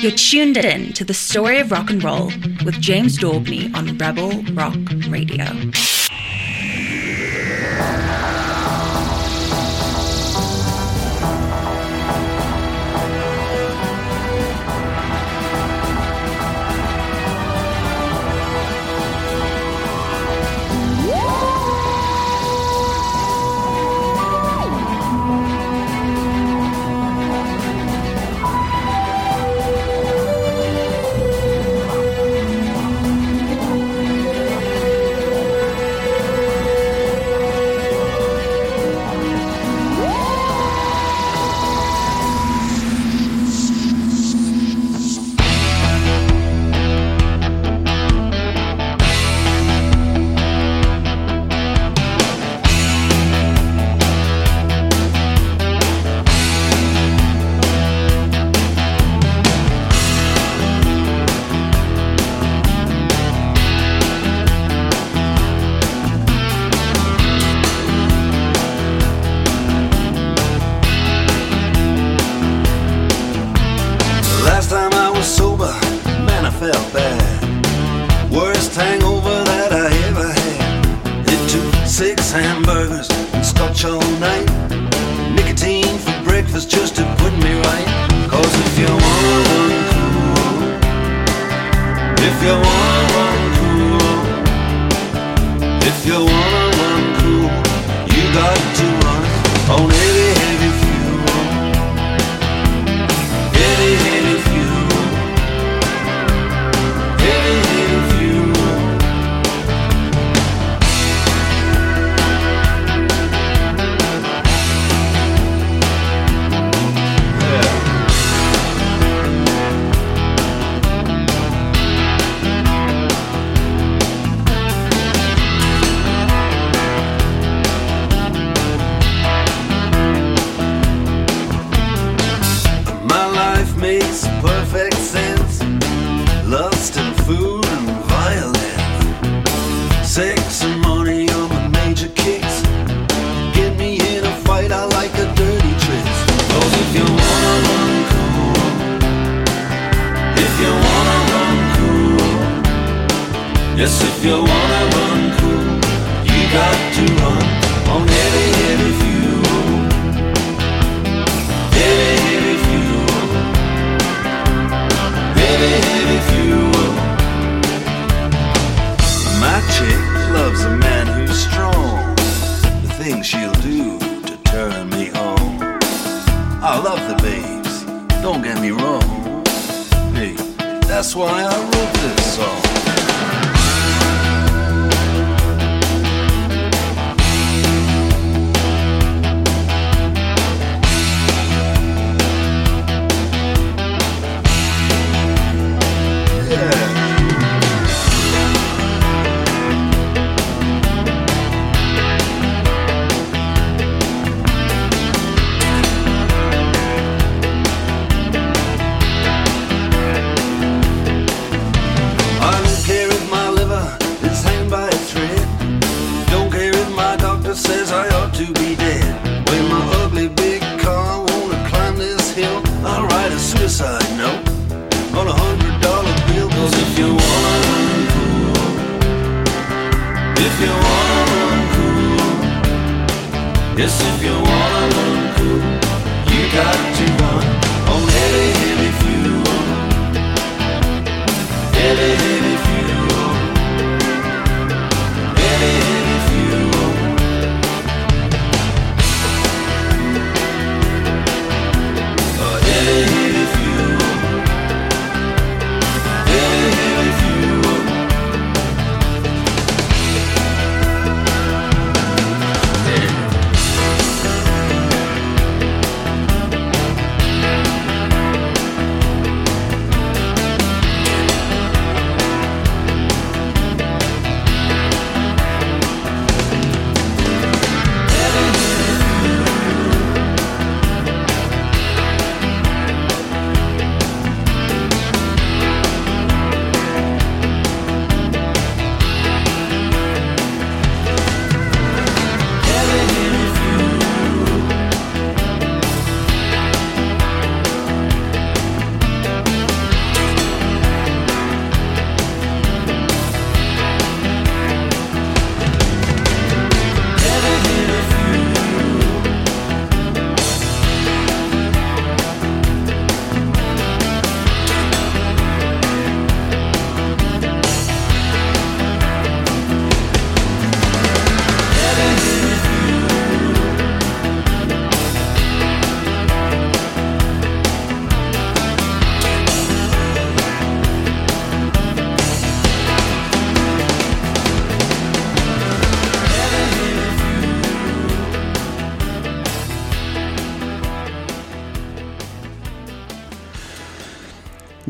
You're tuned in to the story of rock and roll with James Daubney on Rebel Rock Radio.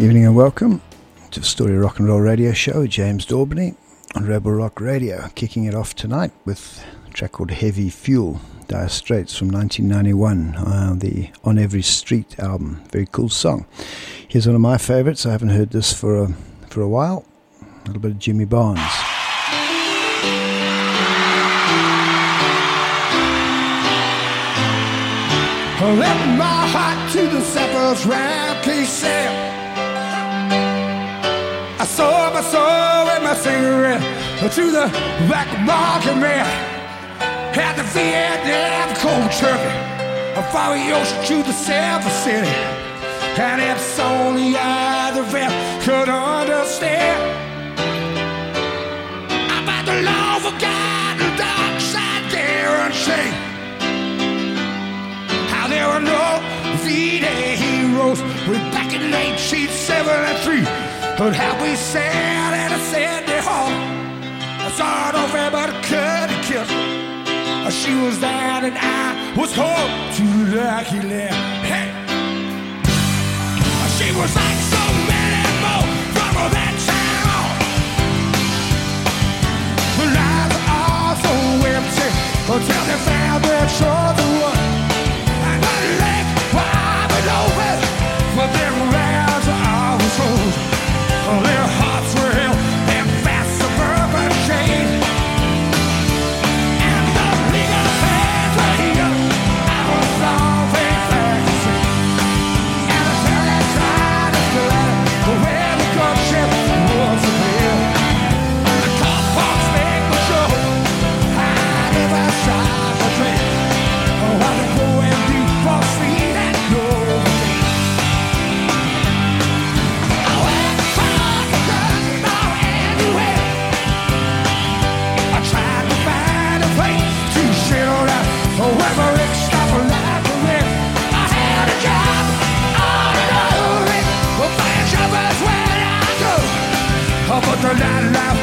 Evening and welcome to the Story Rock and Roll Radio Show. James Daubney on Rebel Rock Radio, kicking it off tonight with a track called Heavy Fuel, Dire Straits from 1991, uh, the On Every Street album. Very cool song. Here's one of my favorites. I haven't heard this for a, for a while. A little bit of Jimmy Barnes. Let my heart to the sapper's round sold my soul and my cigarette to the black market man. Had the Vietnam cold turkey. I Far ocean to the Silver City. And it's only other vet could understand about the love of God, the dark side guarantee. How there were no V-Day heroes way back in 1973. But how we sat at a Sandy Hall, I saw November cut and kiss. She was down and I was home too lucky left. Hey. She was like so many more from that on. The lives are so empty until they found their chosen the night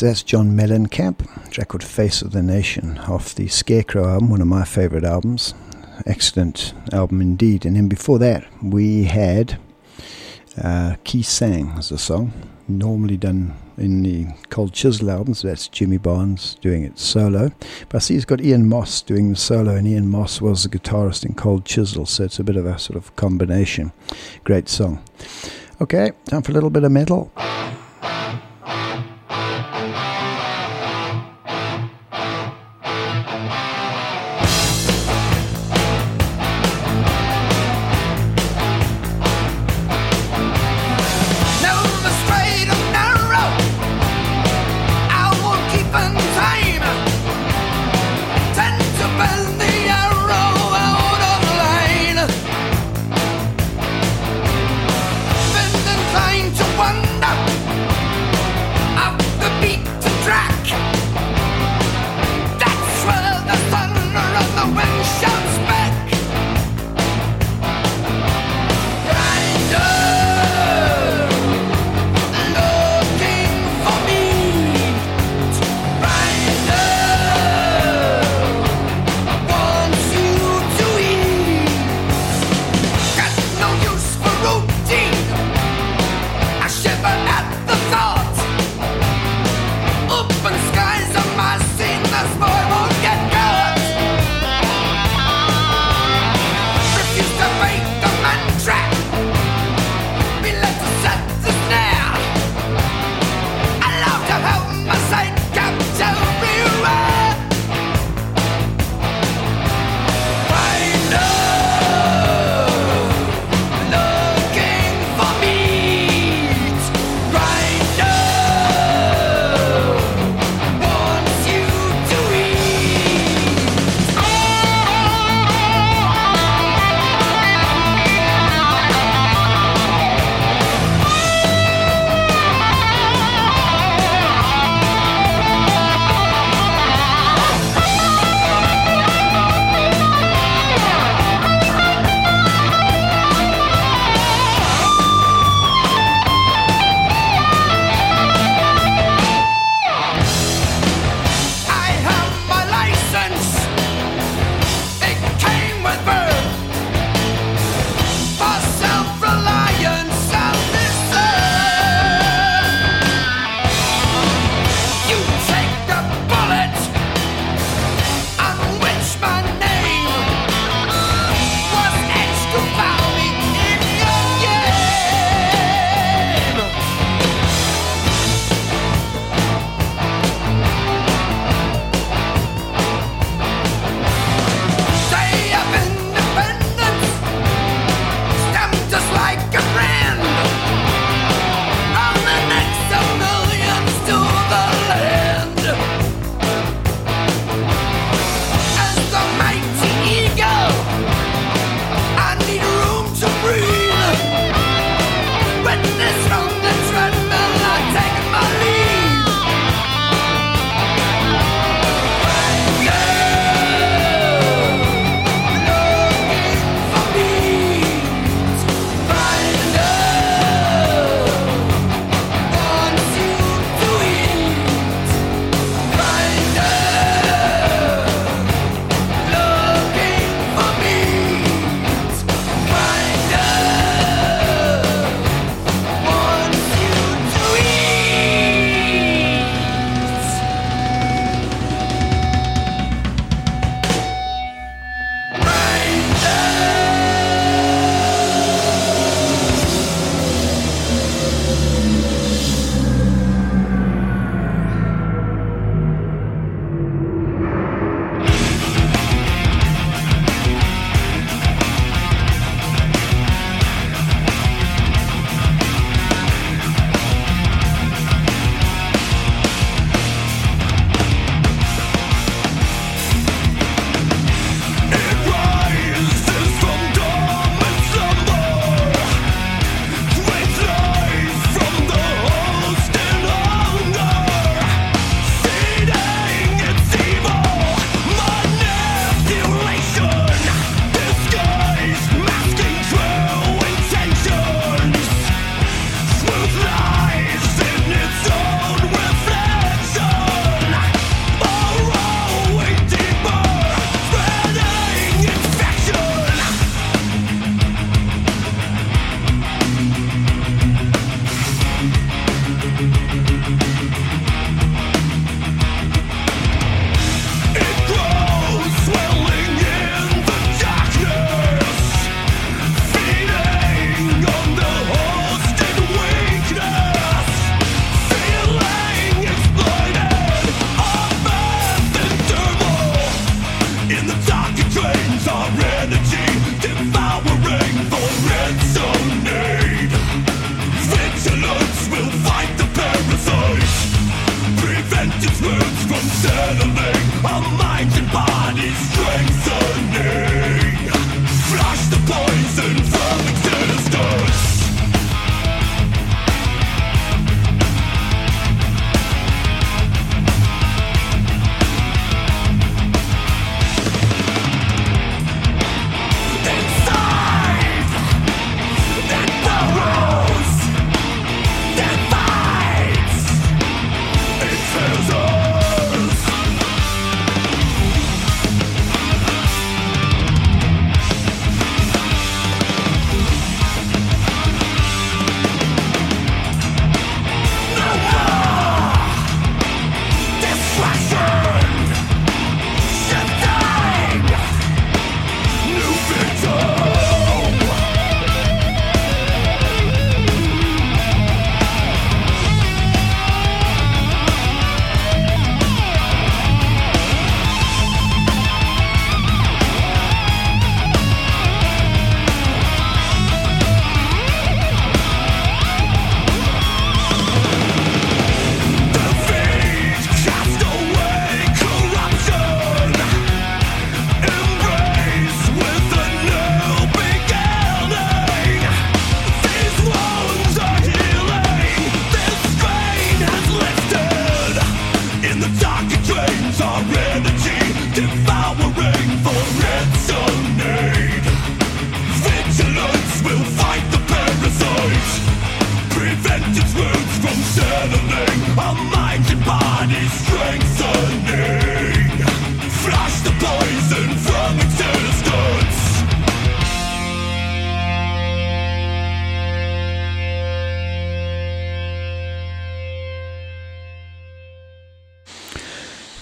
That's John Mellencamp, record Face of the Nation, off the Scarecrow album, one of my favourite albums. Excellent album indeed. And then before that, we had uh, Key Sang as a song, normally done in the Cold Chisel albums. That's Jimmy Barnes doing it solo. But I see he's got Ian Moss doing the solo, and Ian Moss was the guitarist in Cold Chisel, so it's a bit of a sort of combination. Great song. Okay, time for a little bit of metal.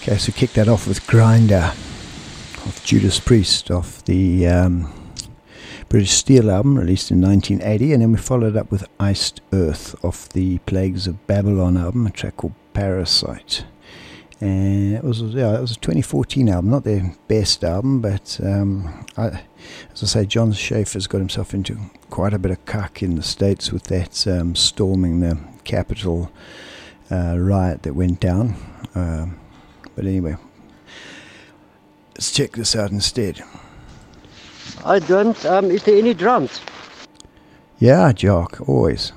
Okay, so kick that off with Grinder of Judas Priest off the um, British Steel album released in 1980, and then we followed up with Iced Earth off the Plagues of Babylon album, a track called Parasite. And it was yeah, it was a 2014 album, not their best album, but um, I, as I say, John Schaefer's got himself into quite a bit of cuck in the states with that um, storming the Capitol uh, riot that went down. Um, but anyway, let's check this out instead. I don't. Um, is there any drums? Yeah, Jock, always.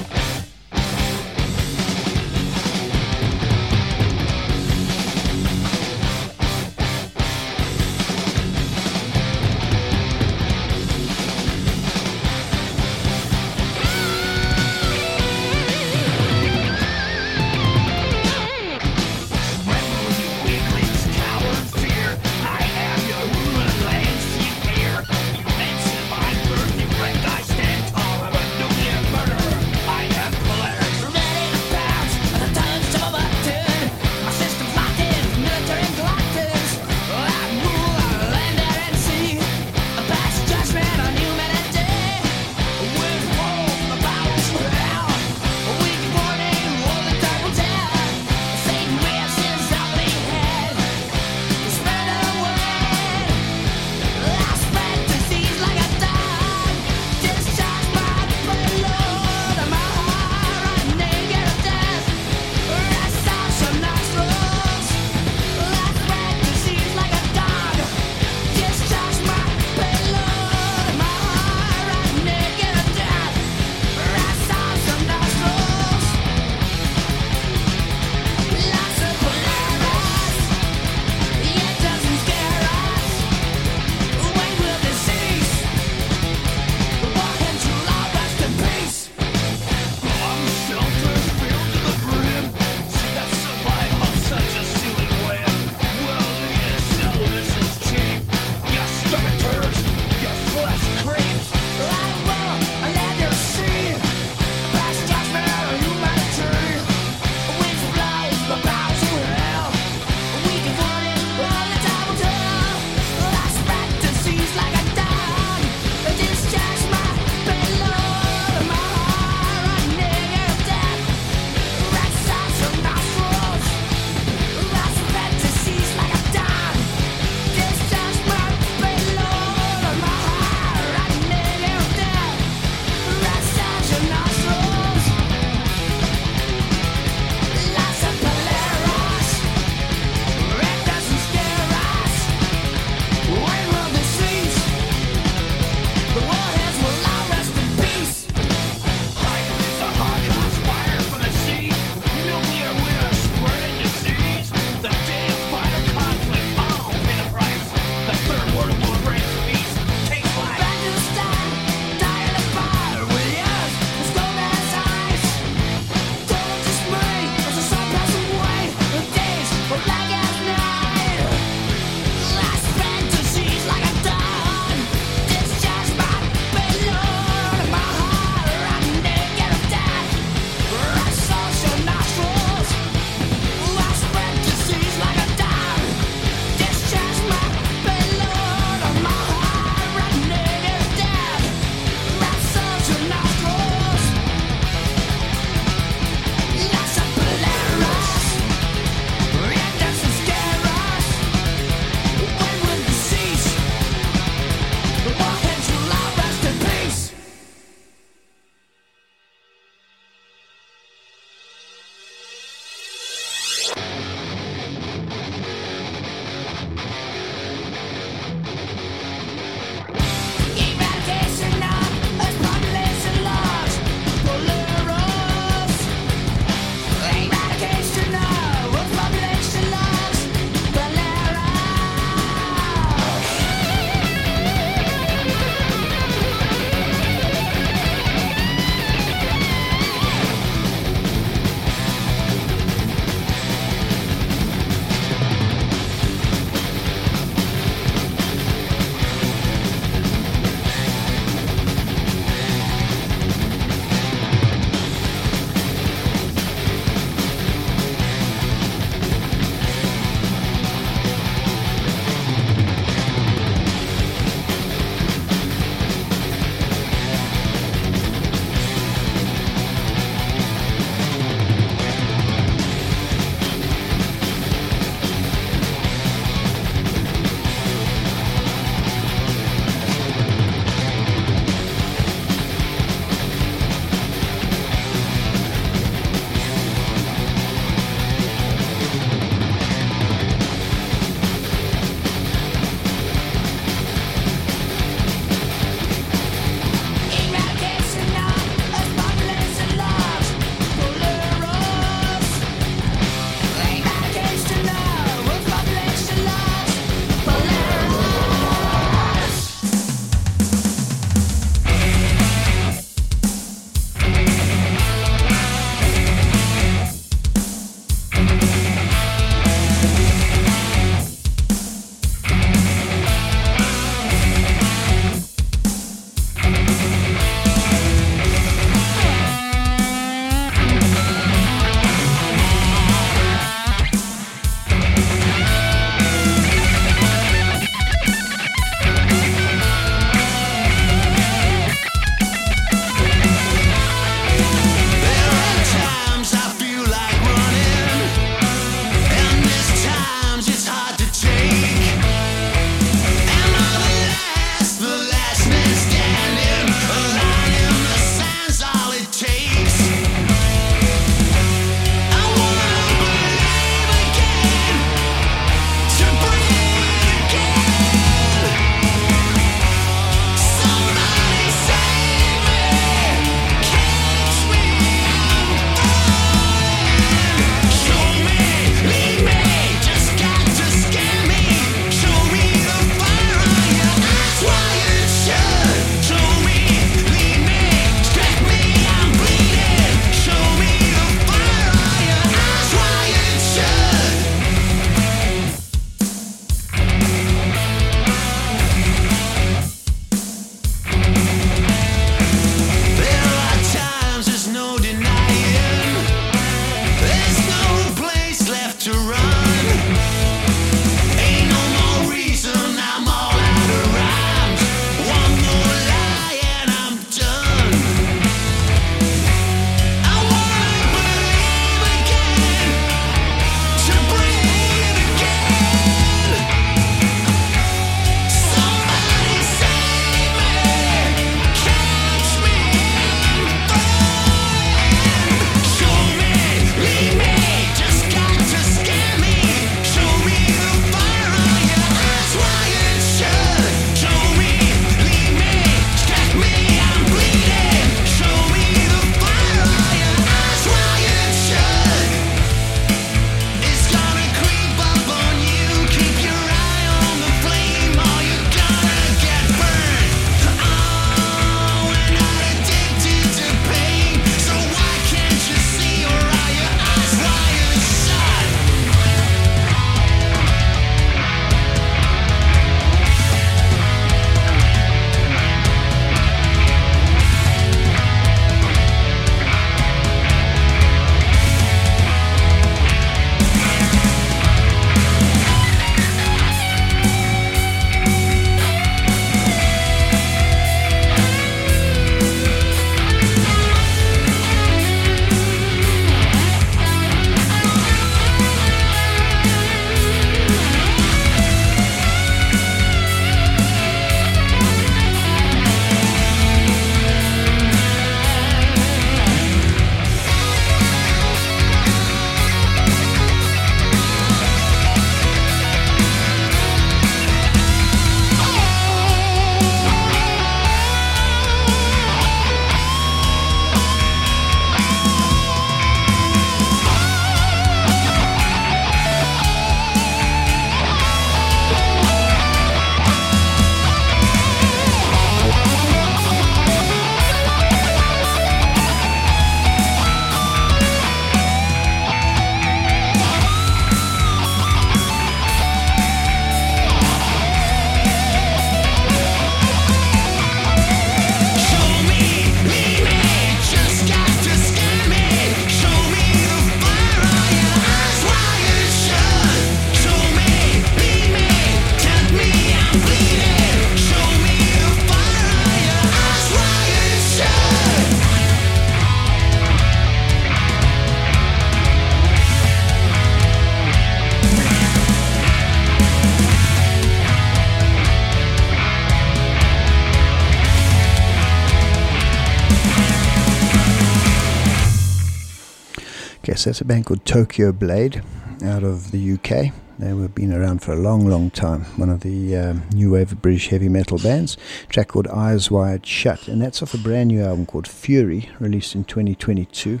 That's a band called Tokyo Blade out of the UK. They have been around for a long, long time. One of the um, new wave of British heavy metal bands. A track called Eyes Wide Shut, and that's off a brand new album called Fury, released in 2022.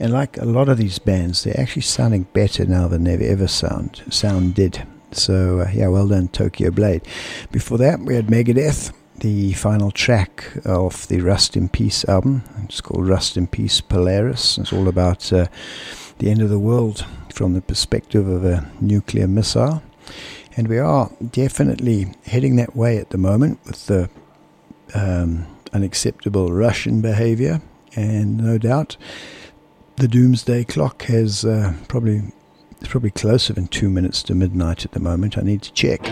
And like a lot of these bands, they're actually sounding better now than they've ever sound sounded. So uh, yeah, well done, Tokyo Blade. Before that, we had Megadeth the final track of the Rust in Peace album. It's called Rust in Peace Polaris. It's all about uh, the end of the world from the perspective of a nuclear missile. And we are definitely heading that way at the moment with the um, unacceptable Russian behavior. And no doubt the doomsday clock has uh, probably. It's probably closer than two minutes to midnight at the moment. I need to check.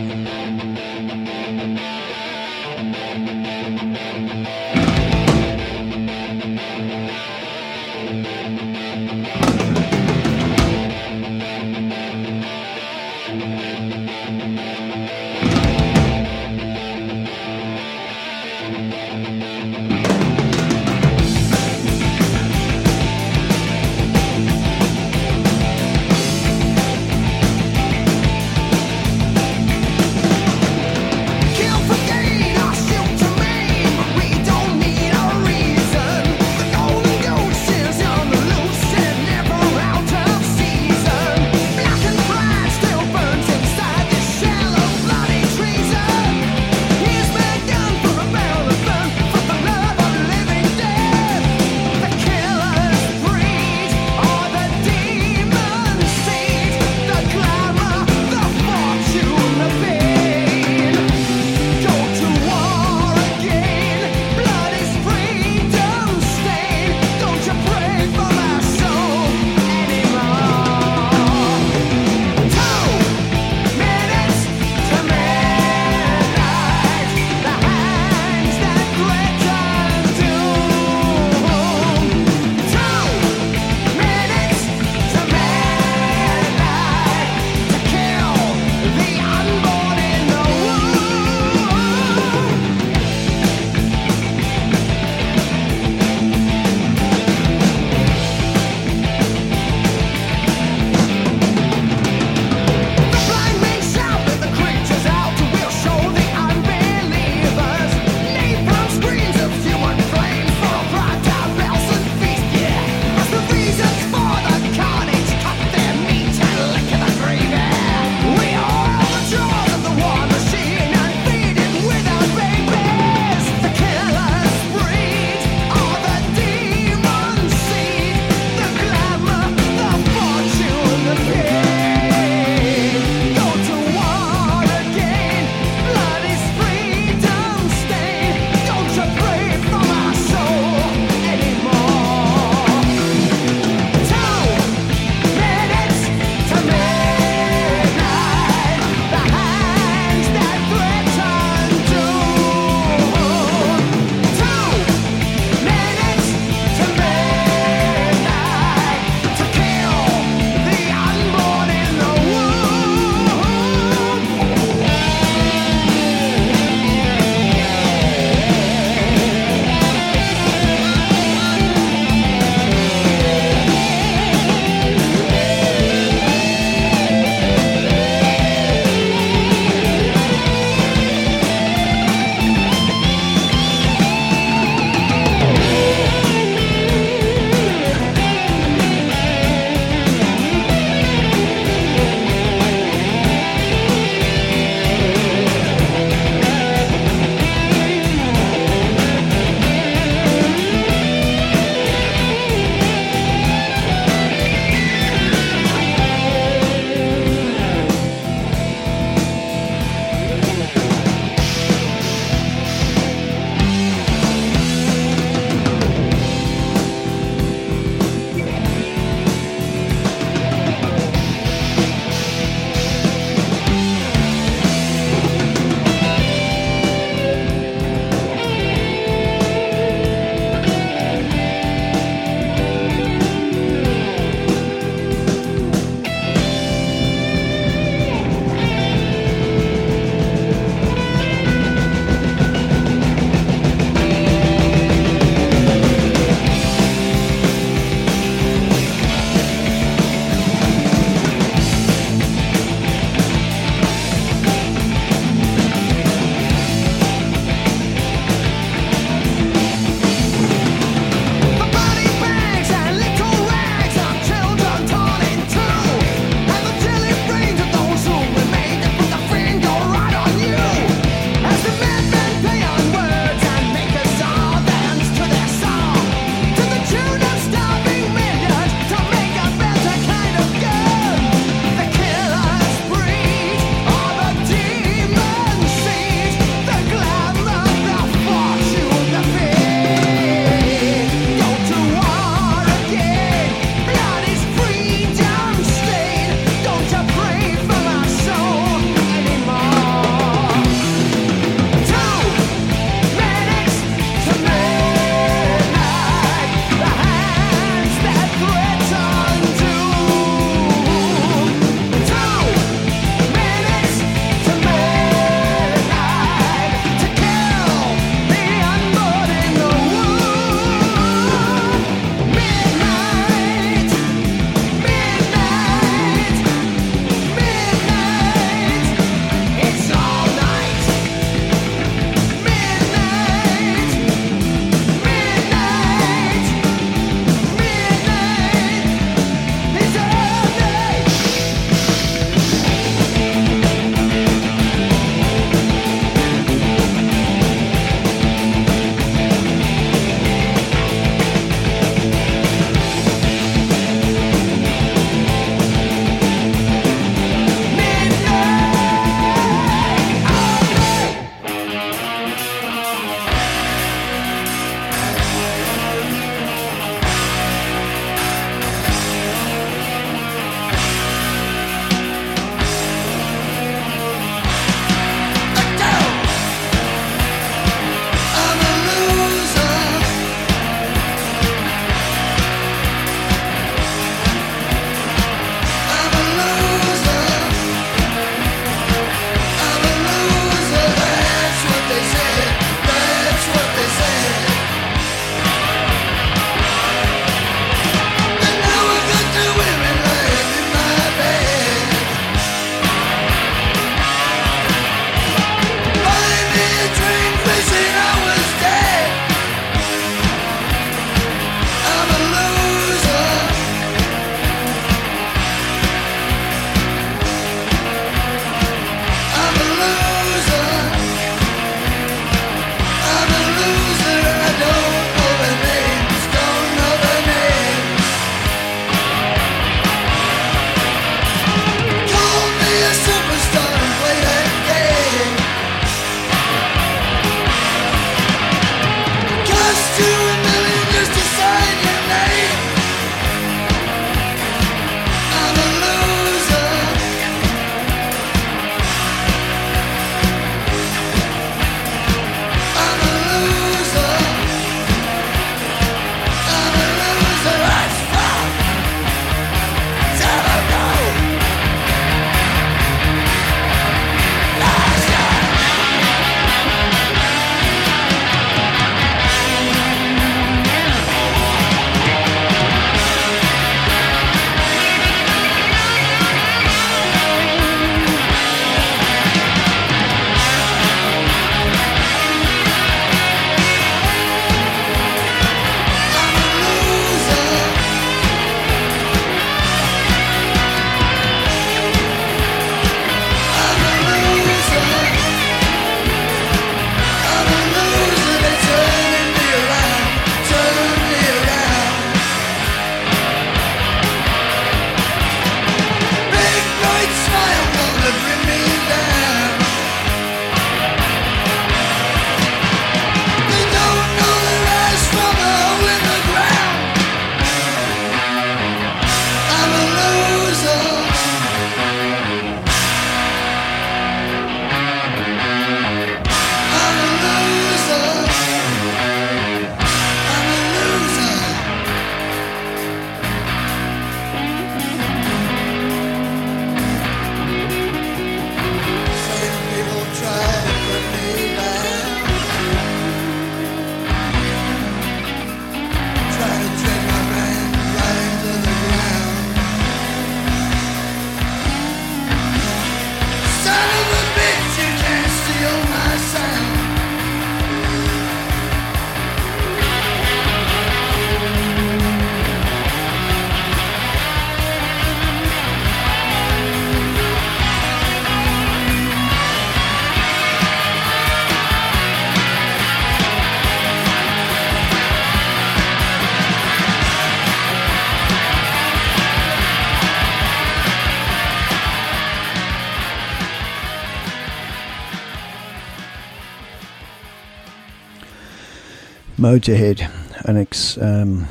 Motorhead, unex, um,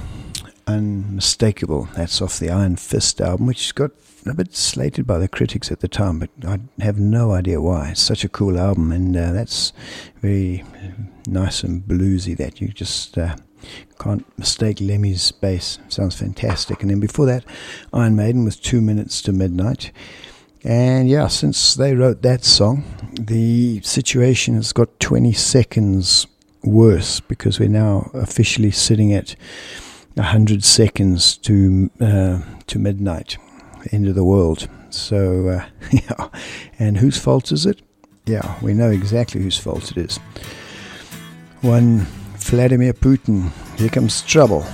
unmistakable. That's off the Iron Fist album, which got a bit slated by the critics at the time, but I have no idea why. It's such a cool album, and uh, that's very nice and bluesy. That you just uh, can't mistake Lemmy's bass. Sounds fantastic. And then before that, Iron Maiden with Two Minutes to Midnight. And yeah, since they wrote that song, the situation has got 20 seconds worse because we're now officially sitting at 100 seconds to uh, to midnight, end of the world. So, uh, yeah. And whose fault is it? Yeah, we know exactly whose fault it is. One Vladimir Putin. Here comes trouble.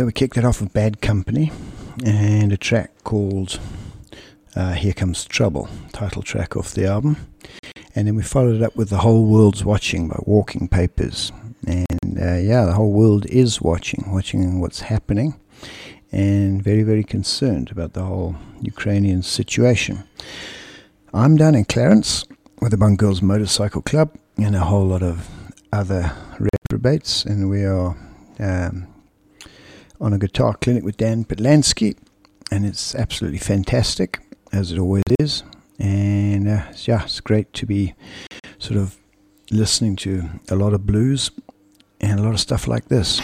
So we kicked it off with Bad Company and a track called uh, Here Comes Trouble, title track off the album. And then we followed it up with The Whole World's Watching by Walking Papers. And uh, yeah, the whole world is watching, watching what's happening, and very, very concerned about the whole Ukrainian situation. I'm down in Clarens with the Bunk Girls Motorcycle Club and a whole lot of other reprobates, and we are um, on a guitar clinic with Dan Patlansky, and it's absolutely fantastic, as it always is. And uh, yeah, it's great to be sort of listening to a lot of blues and a lot of stuff like this.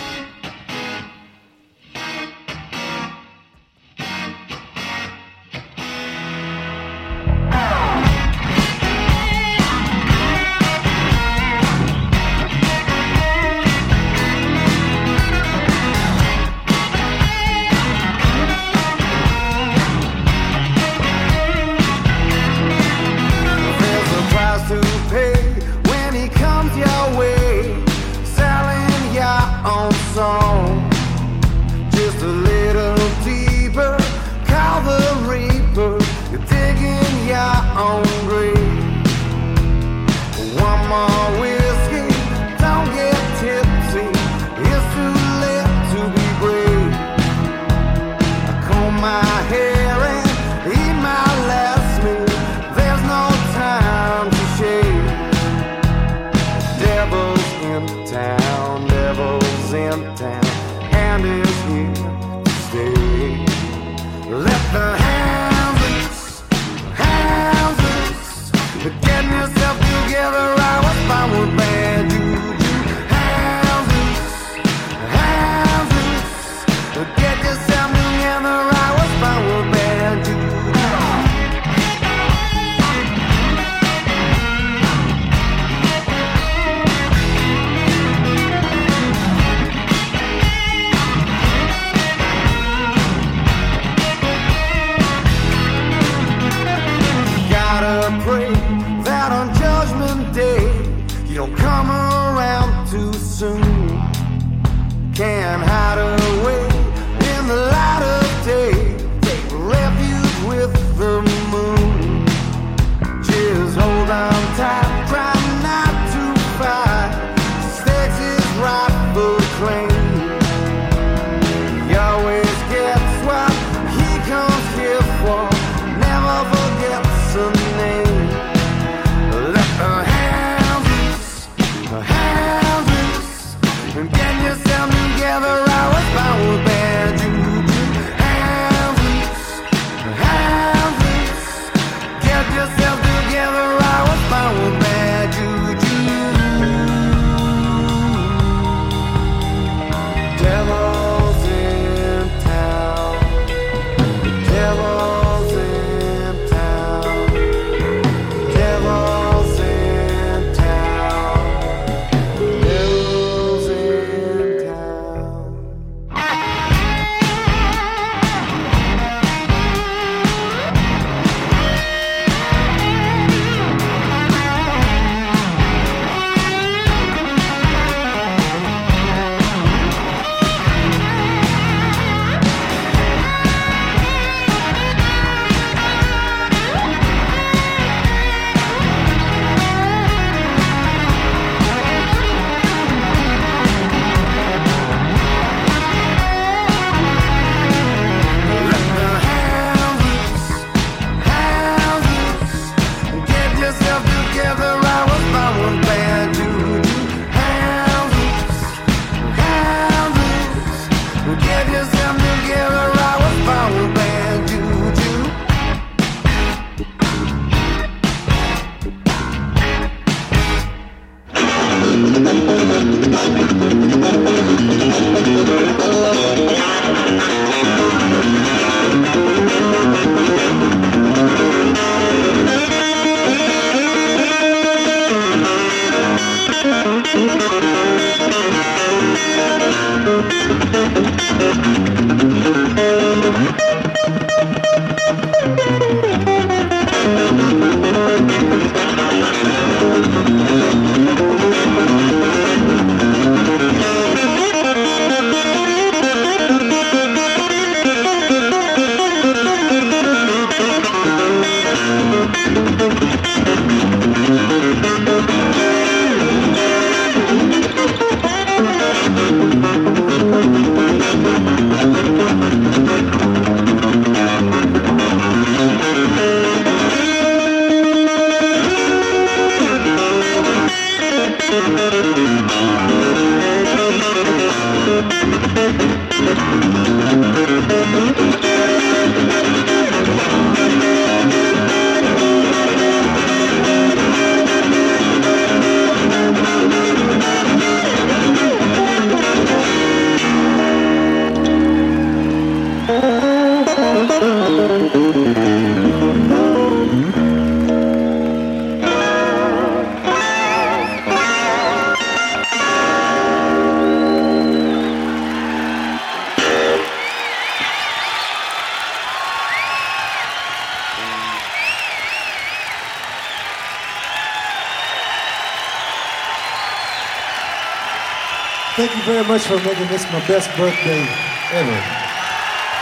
Much for making this my best birthday ever.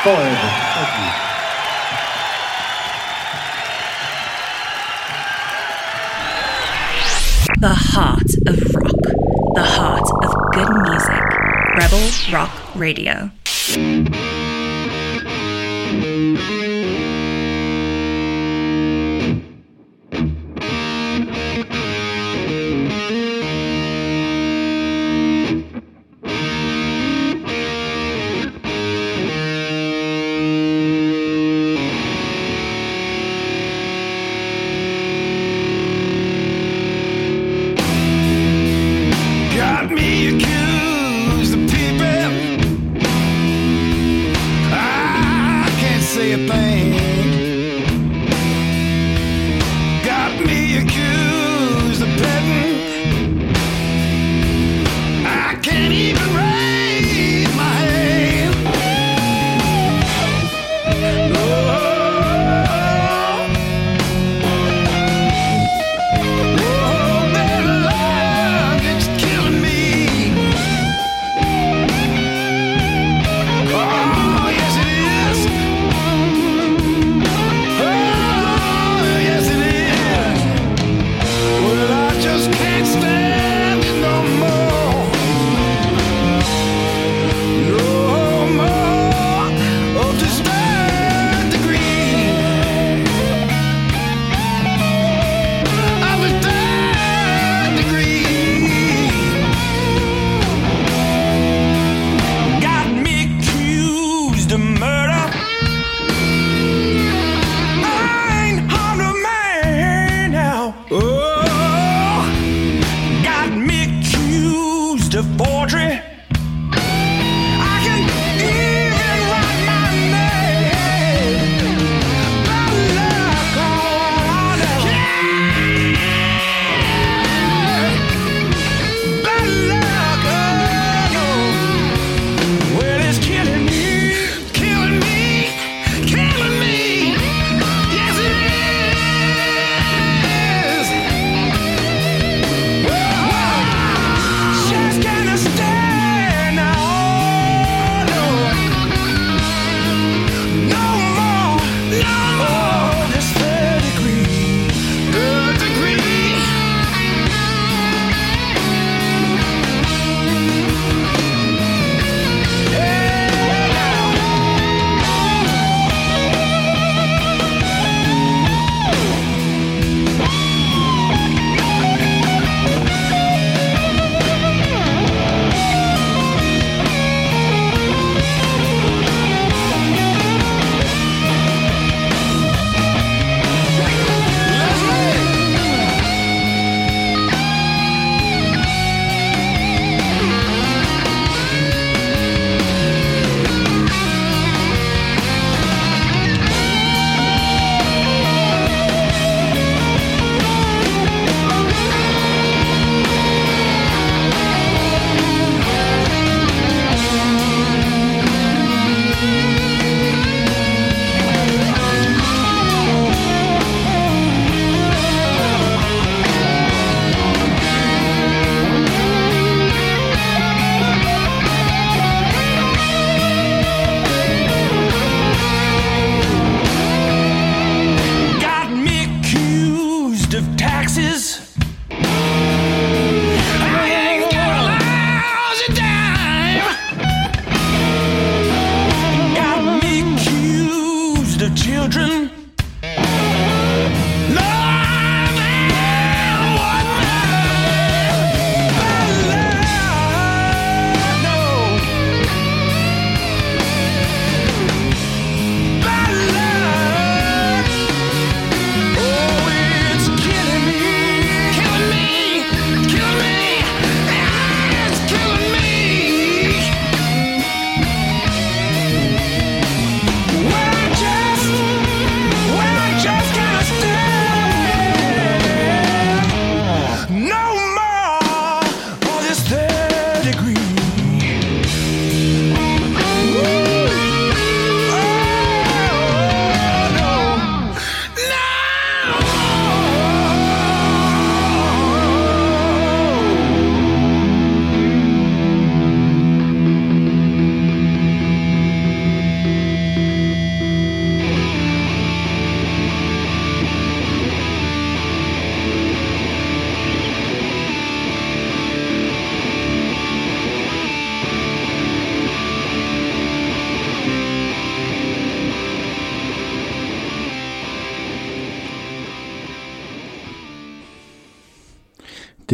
Forever. Thank you. The heart of rock. The heart of good music. Rebel Rock Radio.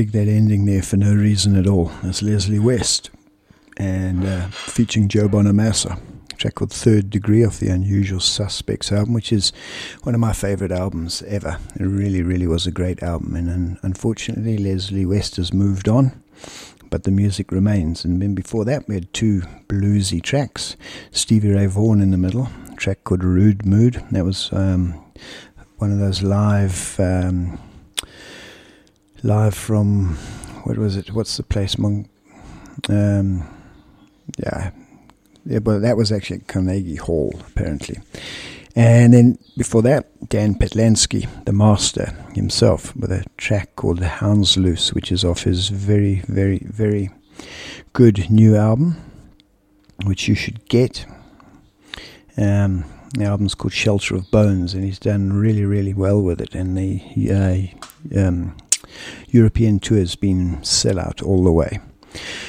Dig that ending there for no reason at all. That's Leslie West and uh, featuring Joe Bonamassa. Track called Third Degree off the Unusual Suspects album, which is one of my favorite albums ever. It really, really was a great album, and, and unfortunately, Leslie West has moved on but the music remains. And then before that, we had two bluesy tracks Stevie Ray Vaughan in the middle, track called Rude Mood. That was um, one of those live, um, live from, what was it? What's the place? Mon- um, yeah. Yeah, but that was actually Carnegie Hall, apparently. And then before that, Dan Patlansky, the master himself, with a track called The Hounds Loose, which is off his very, very, very good new album, which you should get. Um, the album's called Shelter of Bones, and he's done really, really well with it. And the uh, um, European tour's been sellout all the way.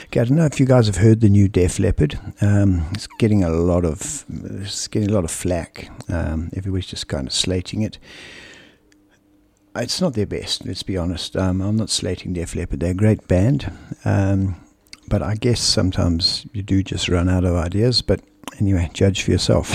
Okay, I don't know if you guys have heard the new Def Leppard. Um, it's getting a lot of it's getting a lot of flack. Um, everybody's just kind of slating it. It's not their best, let's be honest. Um, I'm not slating Def Leppard. They're a great band, um, but I guess sometimes you do just run out of ideas. But anyway, judge for yourself.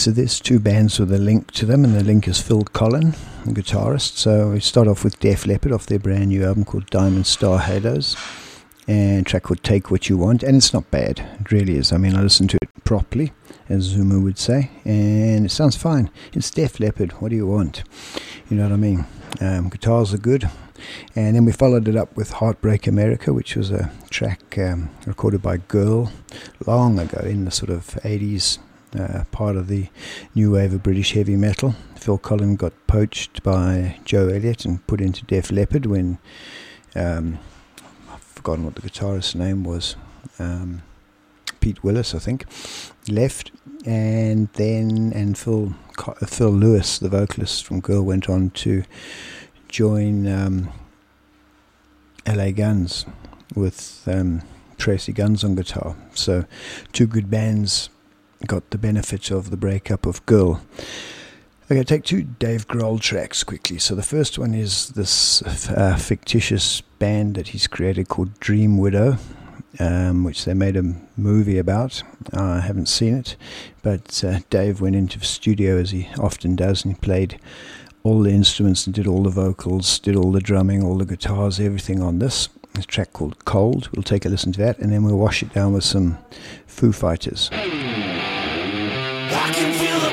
So there's two bands with a link to them, and the link is Phil Collen, the guitarist. So we start off with Def Leppard off their brand new album called Diamond Star Halos, and track called Take What You Want, and it's not bad. It really is. I mean, I listened to it properly, as Zuma would say, and it sounds fine. It's Def Leppard. What do you want? You know what I mean? Um, guitars are good. And then we followed it up with Heartbreak America, which was a track um, recorded by Girl long ago in the sort of 80s, uh, part of the new wave of British heavy metal. Phil Collen got poached by Joe Elliott and put into Def Leppard when um, I've forgotten what the guitarist's name was. Um, Pete Willis, I think, left, and then and Phil Phil Lewis, the vocalist from Girl, went on to join um, LA Guns with um, Tracii Guns on guitar. So, two good bands got the benefit of the breakup of Girl. Okay, take two Dave Grohl tracks quickly. So the first one is this uh, fictitious band that he's created called Dream Widow, um, which they made a movie about. Uh, I haven't seen it, but uh, Dave went into the studio as he often does, and he played all the instruments and did all the vocals, did all the drumming, all the guitars, everything on this. a track called Cold. We'll take a listen to that, and then we'll wash it down with some Foo Fighters. I can feel the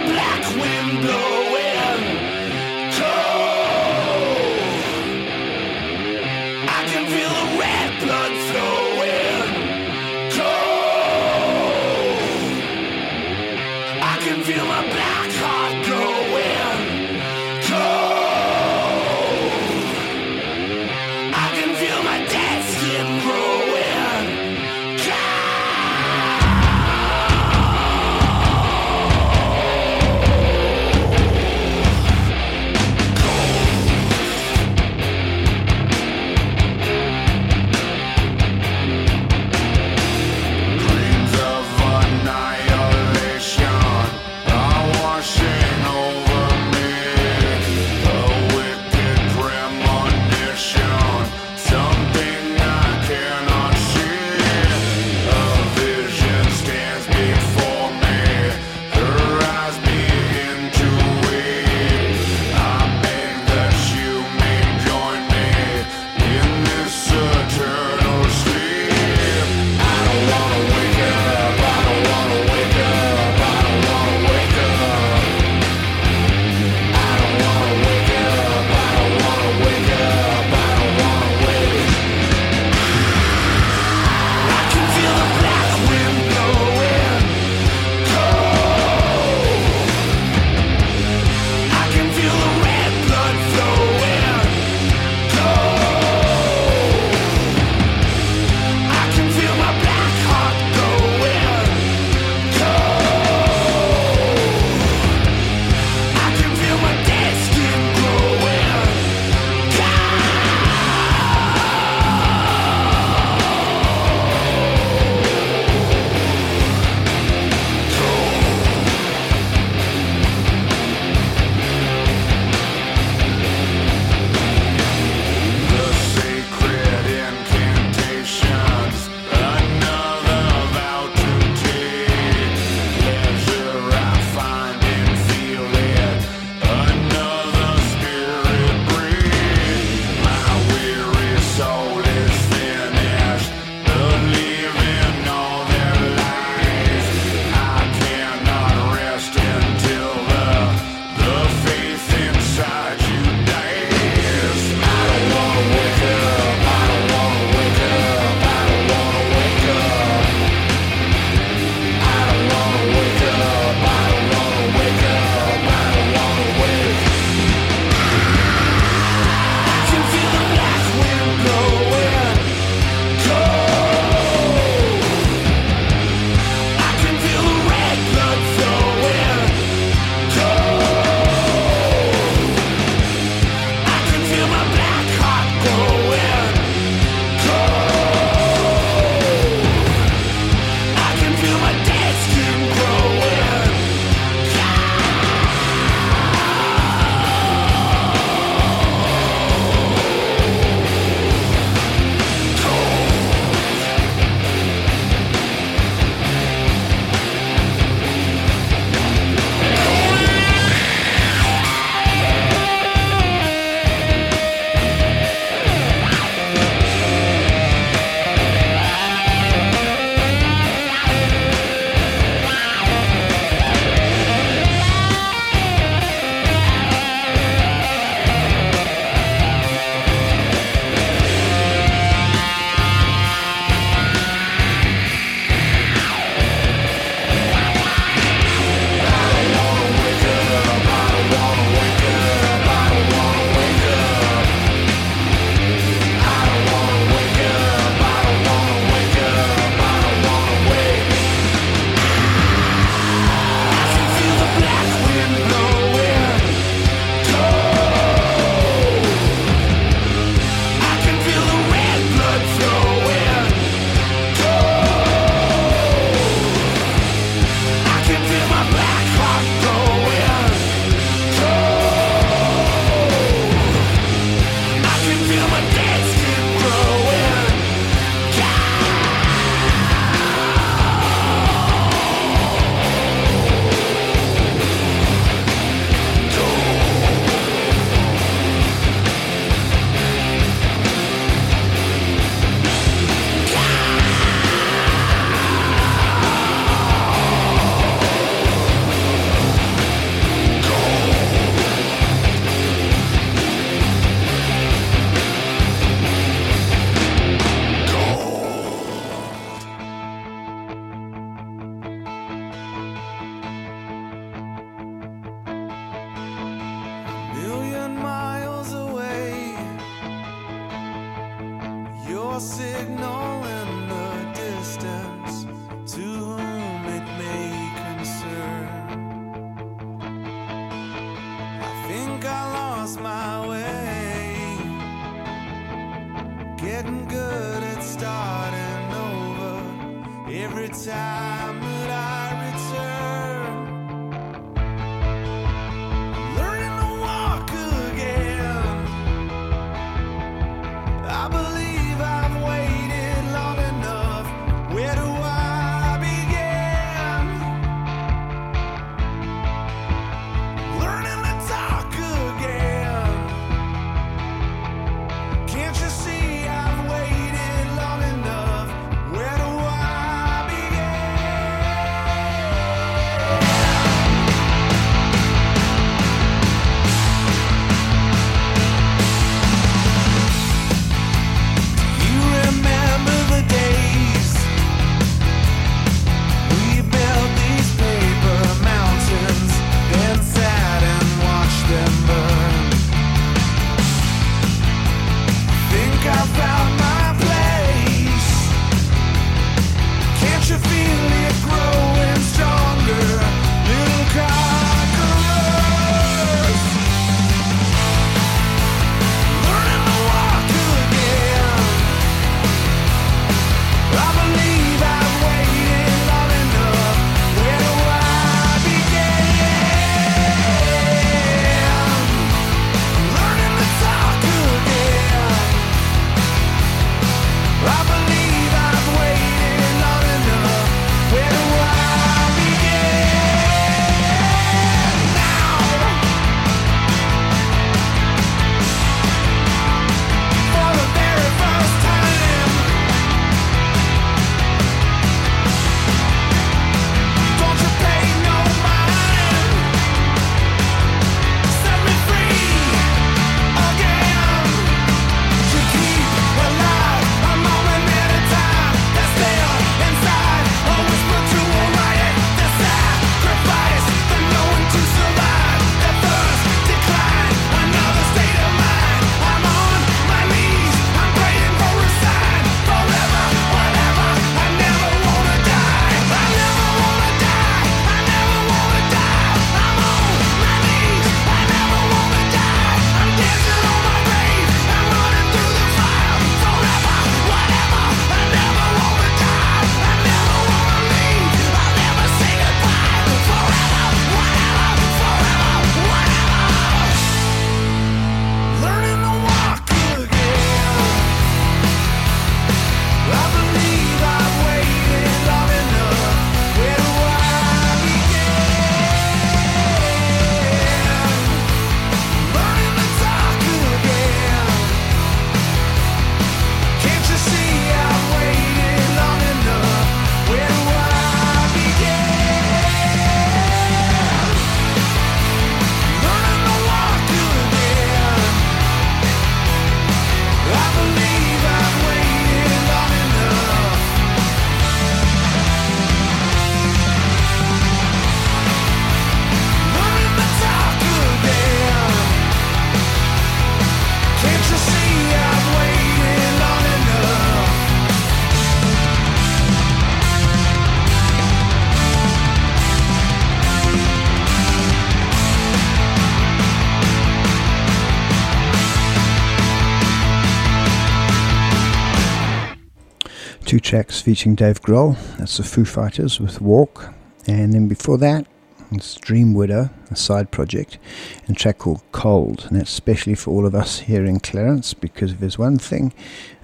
tracks featuring Dave Grohl. That's the Foo Fighters with Walk. And then before that, it's Dream Widow, a side project, and a track called Cold. And that's especially for all of us here in Clarens because if there's one thing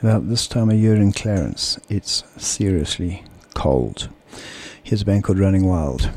about this time of year in Clarens, it's seriously cold. Here's a band called Running Wild.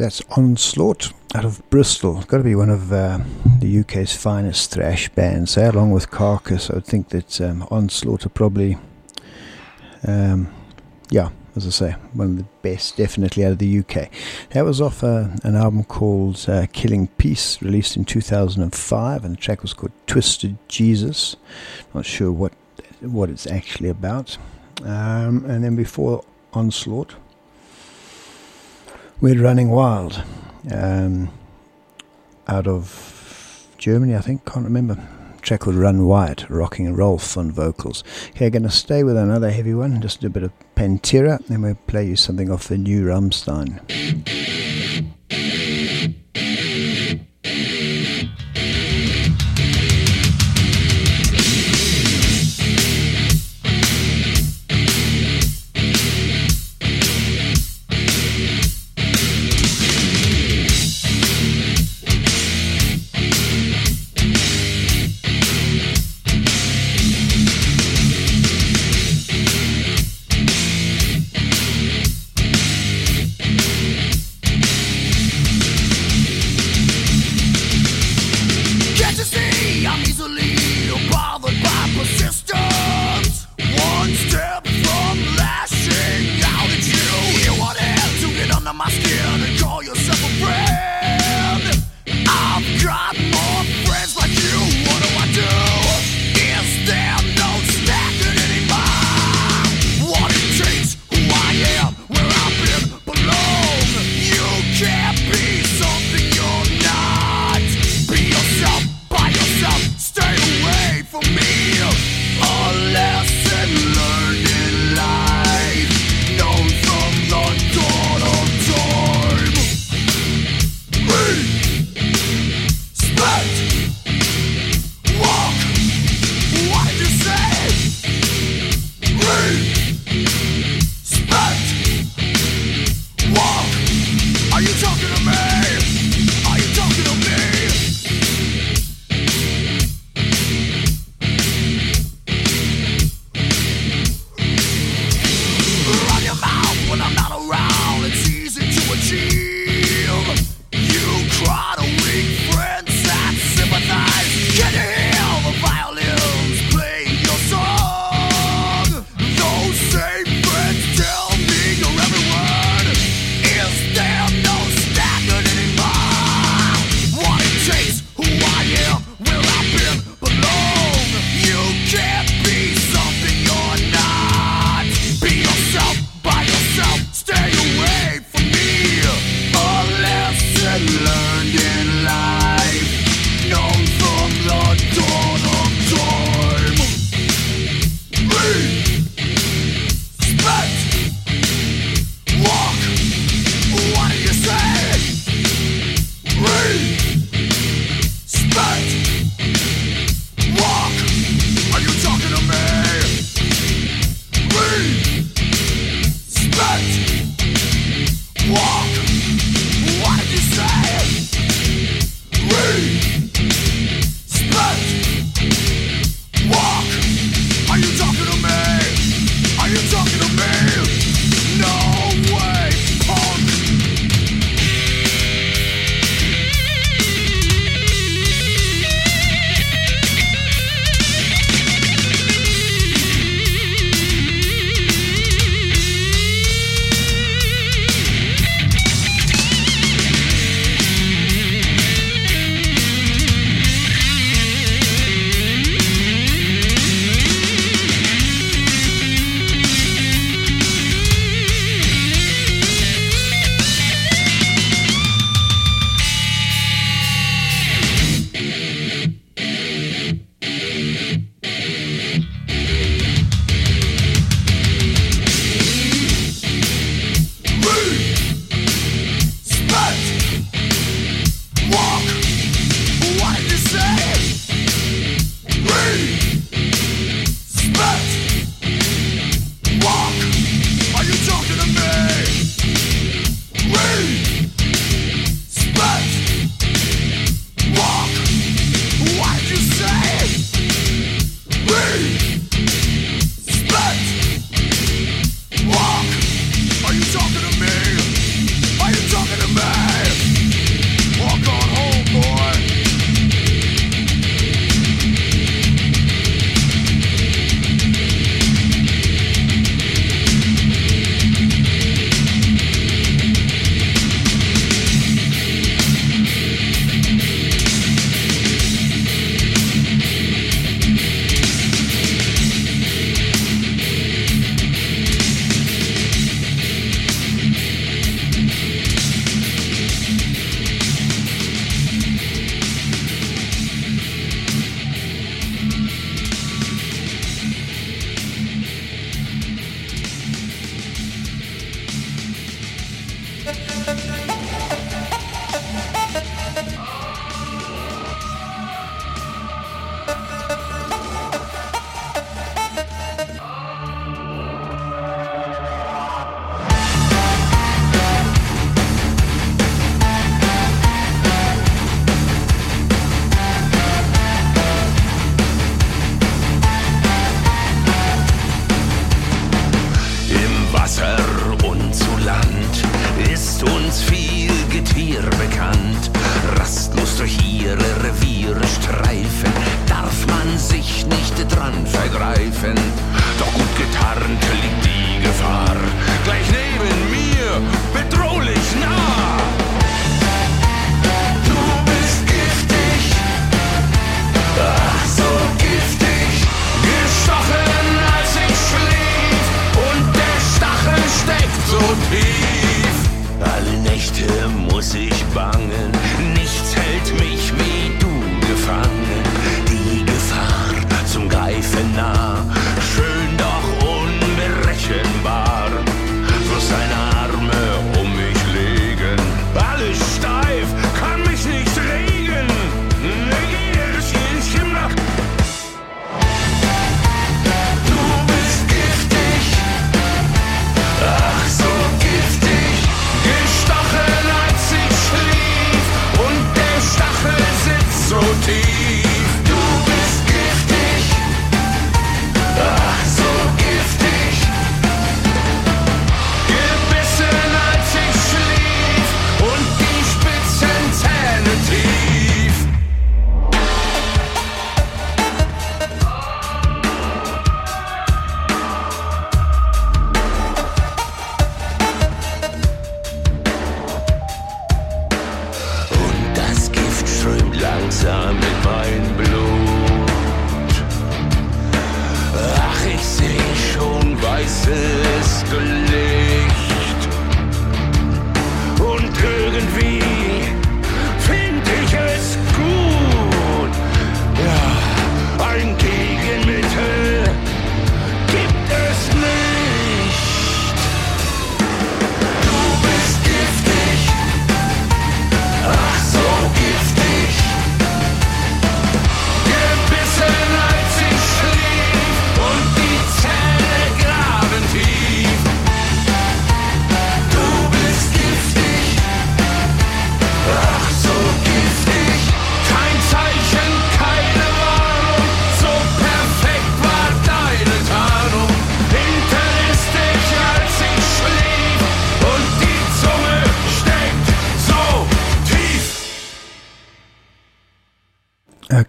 That's Onslaught out of Bristol. Got to be one of uh, the UK's finest thrash bands, eh? along with Carcass. I would think that um, Onslaught are probably, um, yeah, as I say, one of the best, definitely out of the UK. That was off uh, an album called uh, Killing Peace, released in 2005, and the track was called Twisted Jesus. Not sure what what it's actually about. Um, and then before Onslaught, we're running wild um, out of Germany, I think. Can't remember. Track called Run Wild, Rock 'n' Rolf on vocals. Okay, going to stay with another heavy one, just do a bit of Pantera, then we'll play you something off the new Rammstein.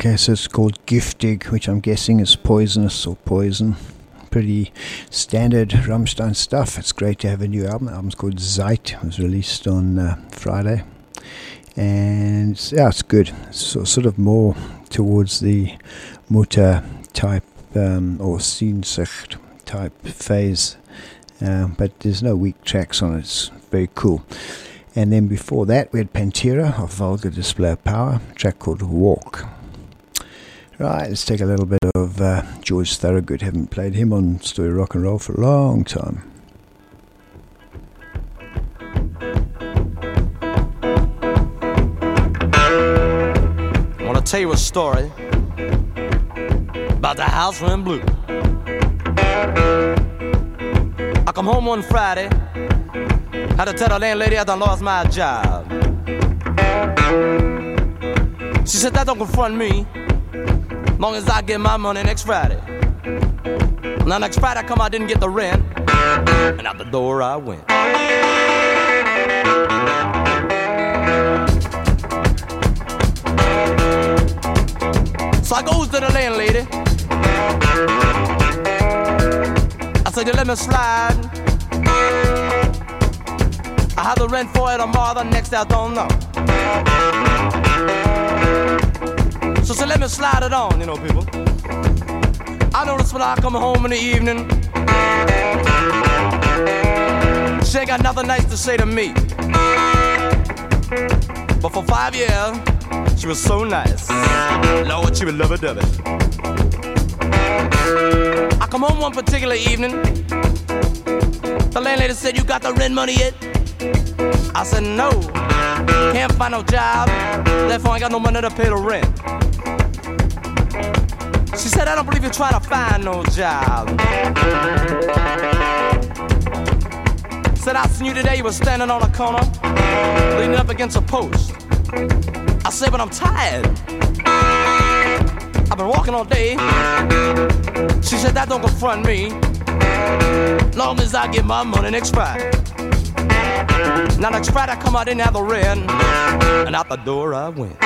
Okay, so it's called Giftig, which I'm guessing is poisonous or poison. Pretty standard Rammstein stuff. It's great to have a new album. The album's called Zeit. It was released on uh, Friday. And yeah, it's good. It's so- sort of more towards the Mutter type um, or Sehnsucht type phase. Um, but there's no weak tracks on it. It's very cool. And then before that, we had Pantera of Vulgar Display of Power, track called Walk. Right, let's take a little bit of uh, George Thorogood. Haven't played him on Story Rock and Roll for a long time. I want to tell you a story about the house in blue. I come home one Friday, had to tell the landlady I done lost my job. She said that don't confront me, long as I get my money next Friday. Now next Friday I come, I didn't get the rent, and out the door I went. So I goes to the landlady. I said, you let me slide. I have the rent for it tomorrow, the next day I don't know. So she let me slide it on, you know, people. I notice when I come home in the evening, she ain't got nothing nice to say to me. But for five years, she was so nice. Lord, she was lovey dovey. I come home one particular evening. The landlady said, You got the rent money yet? I said, No. Can't find no job. Therefore, I ain't got no money to pay the rent. She said, I don't believe you're trying to find no job. Said, I seen you today. You were standing on a corner, leaning up against a post. I said, but I'm tired. I've been walking all day. She said, that don't confront me. Long as I get my money next Friday. Now next Friday I come out, didn't have the rent. And out the door I went.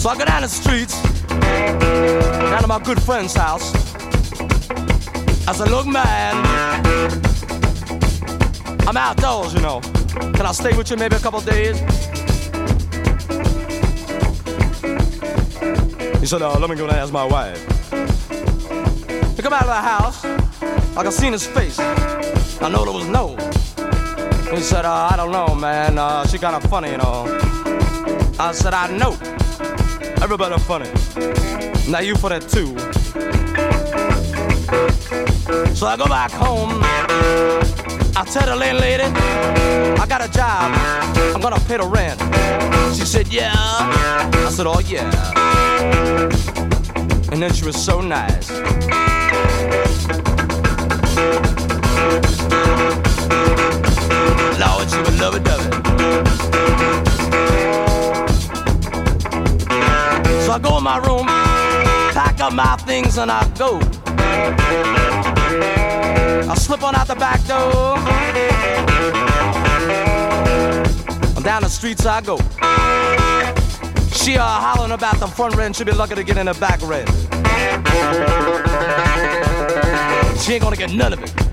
So I go down the streets, down to my good friend's house. I said, look man, I'm outdoors, you know. Can I stay with you maybe a couple days? He said, uh, let me go and ask my wife. We come out of the house. I Like I seen his face. I know there was no. He said, uh, I don't know, man. Uh, she kinda funny, you know. I said, I know. Everybody funny. Now you for that too. So I go back home. I tell the landlady, I got a job. I'm gonna pay the rent. She said, yeah. I said, oh yeah. And then she was so nice. Lord, she would love it, dove it. So I go in my room, pack up my things, and I go. I slip on out the back door. And down the streets I go. She uh, hollering about the front rent. She'll be lucky to get in the back rent. She ain't gonna get none of it.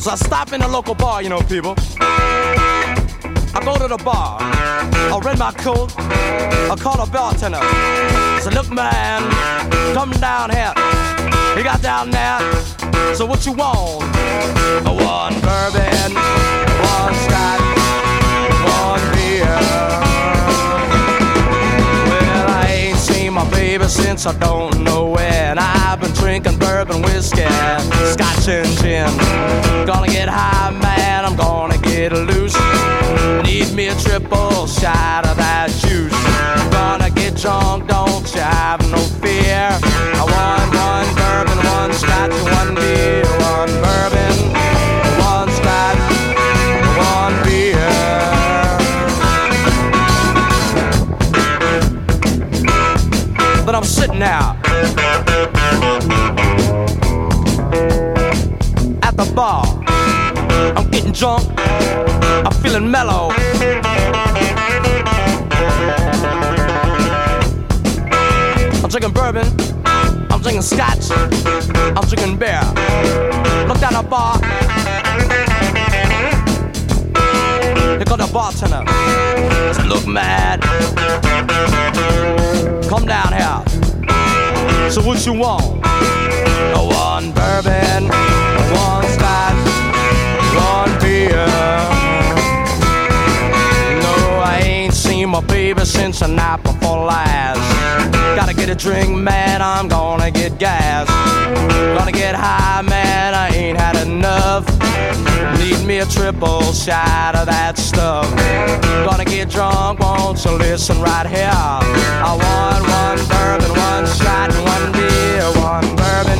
So I stop in the local bar, you know, people. I go to the bar. I rent my coat. I call a bartender. I say, look, man, come down here. He got down there. So what you want? One bourbon, one scotch, one beer. Well, I ain't seen my baby since I don't know when. Been drinking bourbon whiskey, scotch and gin. Gonna get high, man. I'm gonna get loose. Need me a triple shot of that juice. Gonna get drunk, don't getting drunk. I'm feeling mellow. I'm drinking bourbon. I'm drinking scotch. I'm drinking beer. Look down the bar. Here comes the bartender. I said, Look, mad. Come down here. So what you want? One bourbon, one scotch, one beer. No, I ain't seen my baby since the night before last. Gotta get a drink, man, I'm gonna get gas. Gonna get high, man, I ain't had enough. Need me a triple shot of that stuff. Gonna get drunk, won't you listen right here? I want one bourbon, one shot, one beer. One bourbon,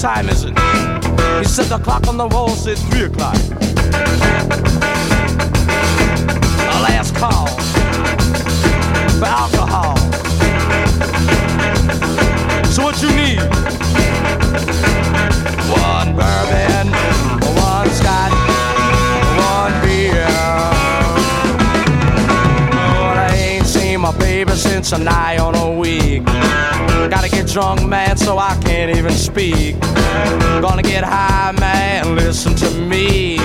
time is it? He said, the clock on the wall said 3 o'clock. A last call for alcohol. So what you need? One bourbon, one scotch, one beer. Lord, I ain't seen my baby since a nigh on a week. Gotta get drunk, man, so I can't even speak. Gonna get high, man, listen to me.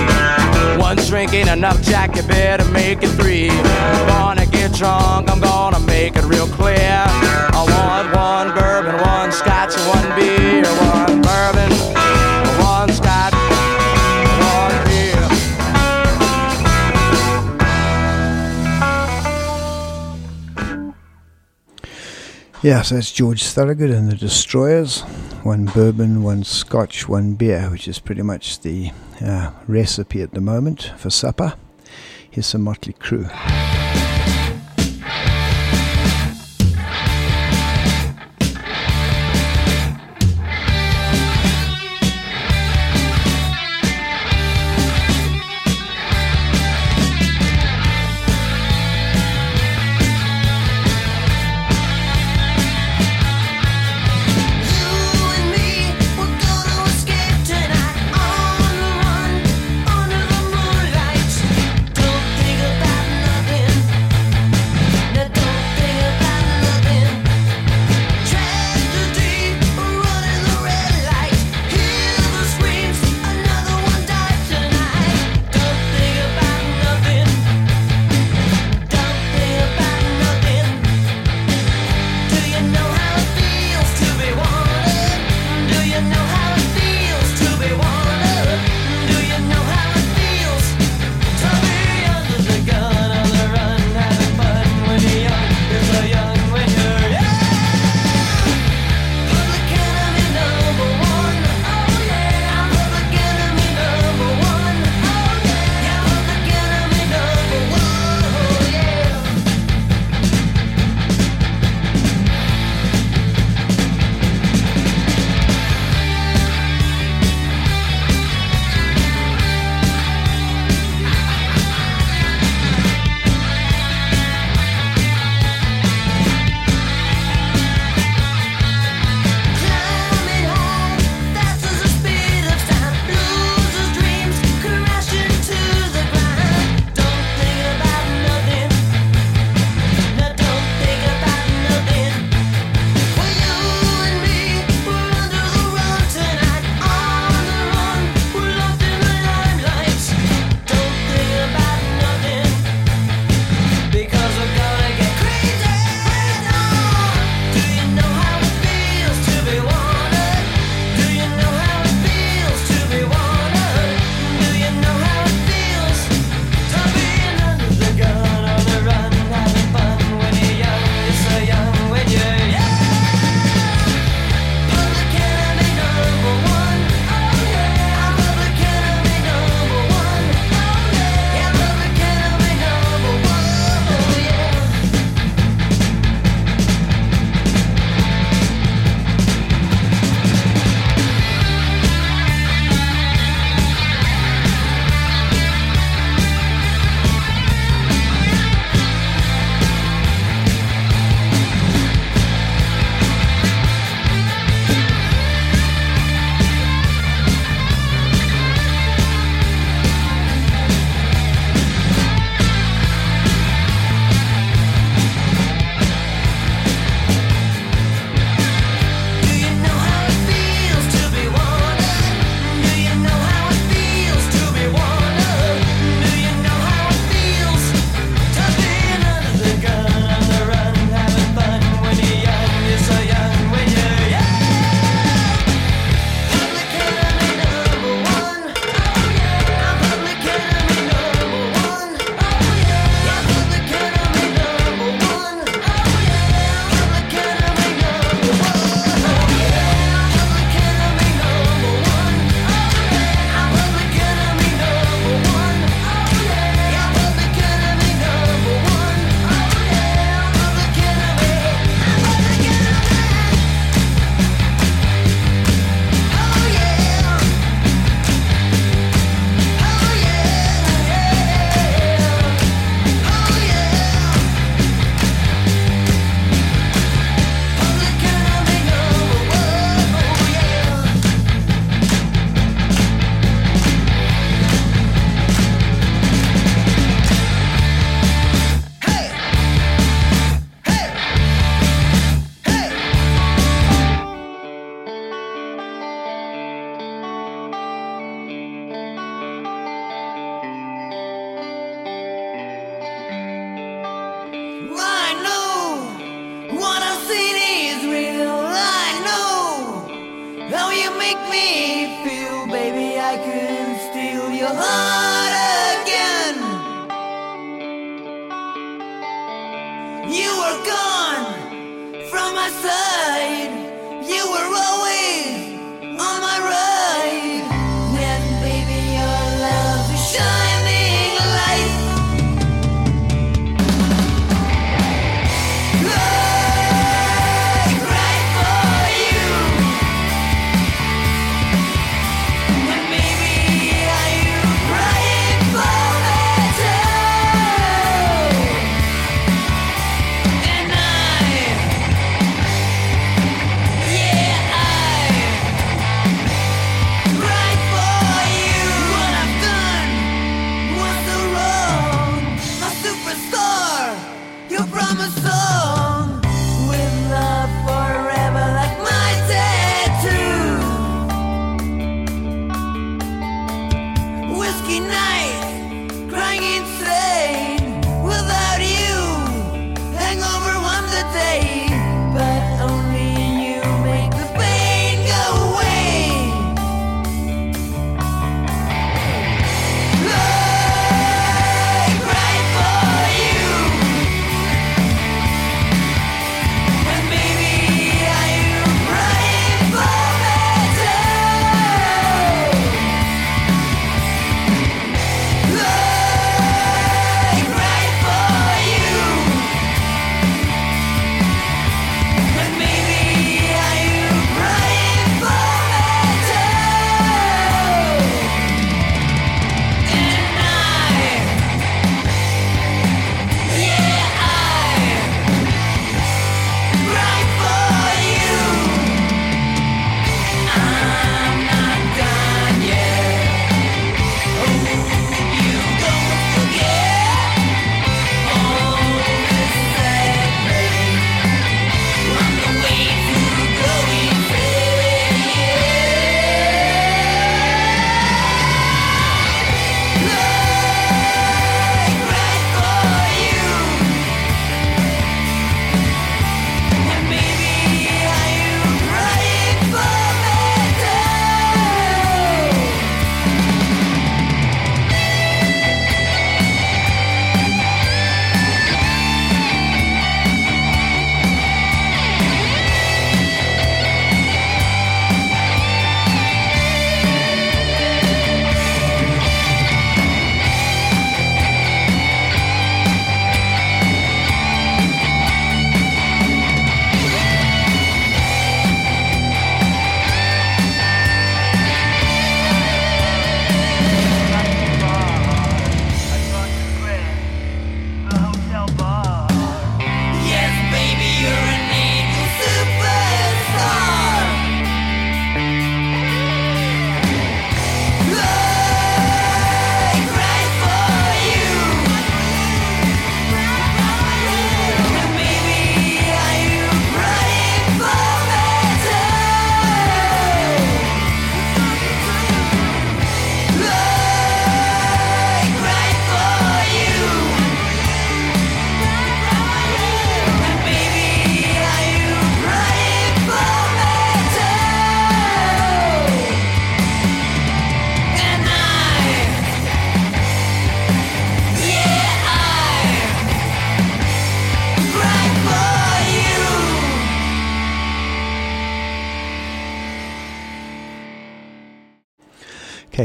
One drink ain't enough, Jack, you better make it three. Gonna get drunk, I'm gonna make it real clear. I want one bourbon, one scotch, one beer. One bourbon, one scotch, one beer. Yeah, so that's George Thorogood and the Destroyers. One bourbon, one scotch, one beer, which is pretty much the uh, recipe at the moment for supper. Here's some Mötley Crüe.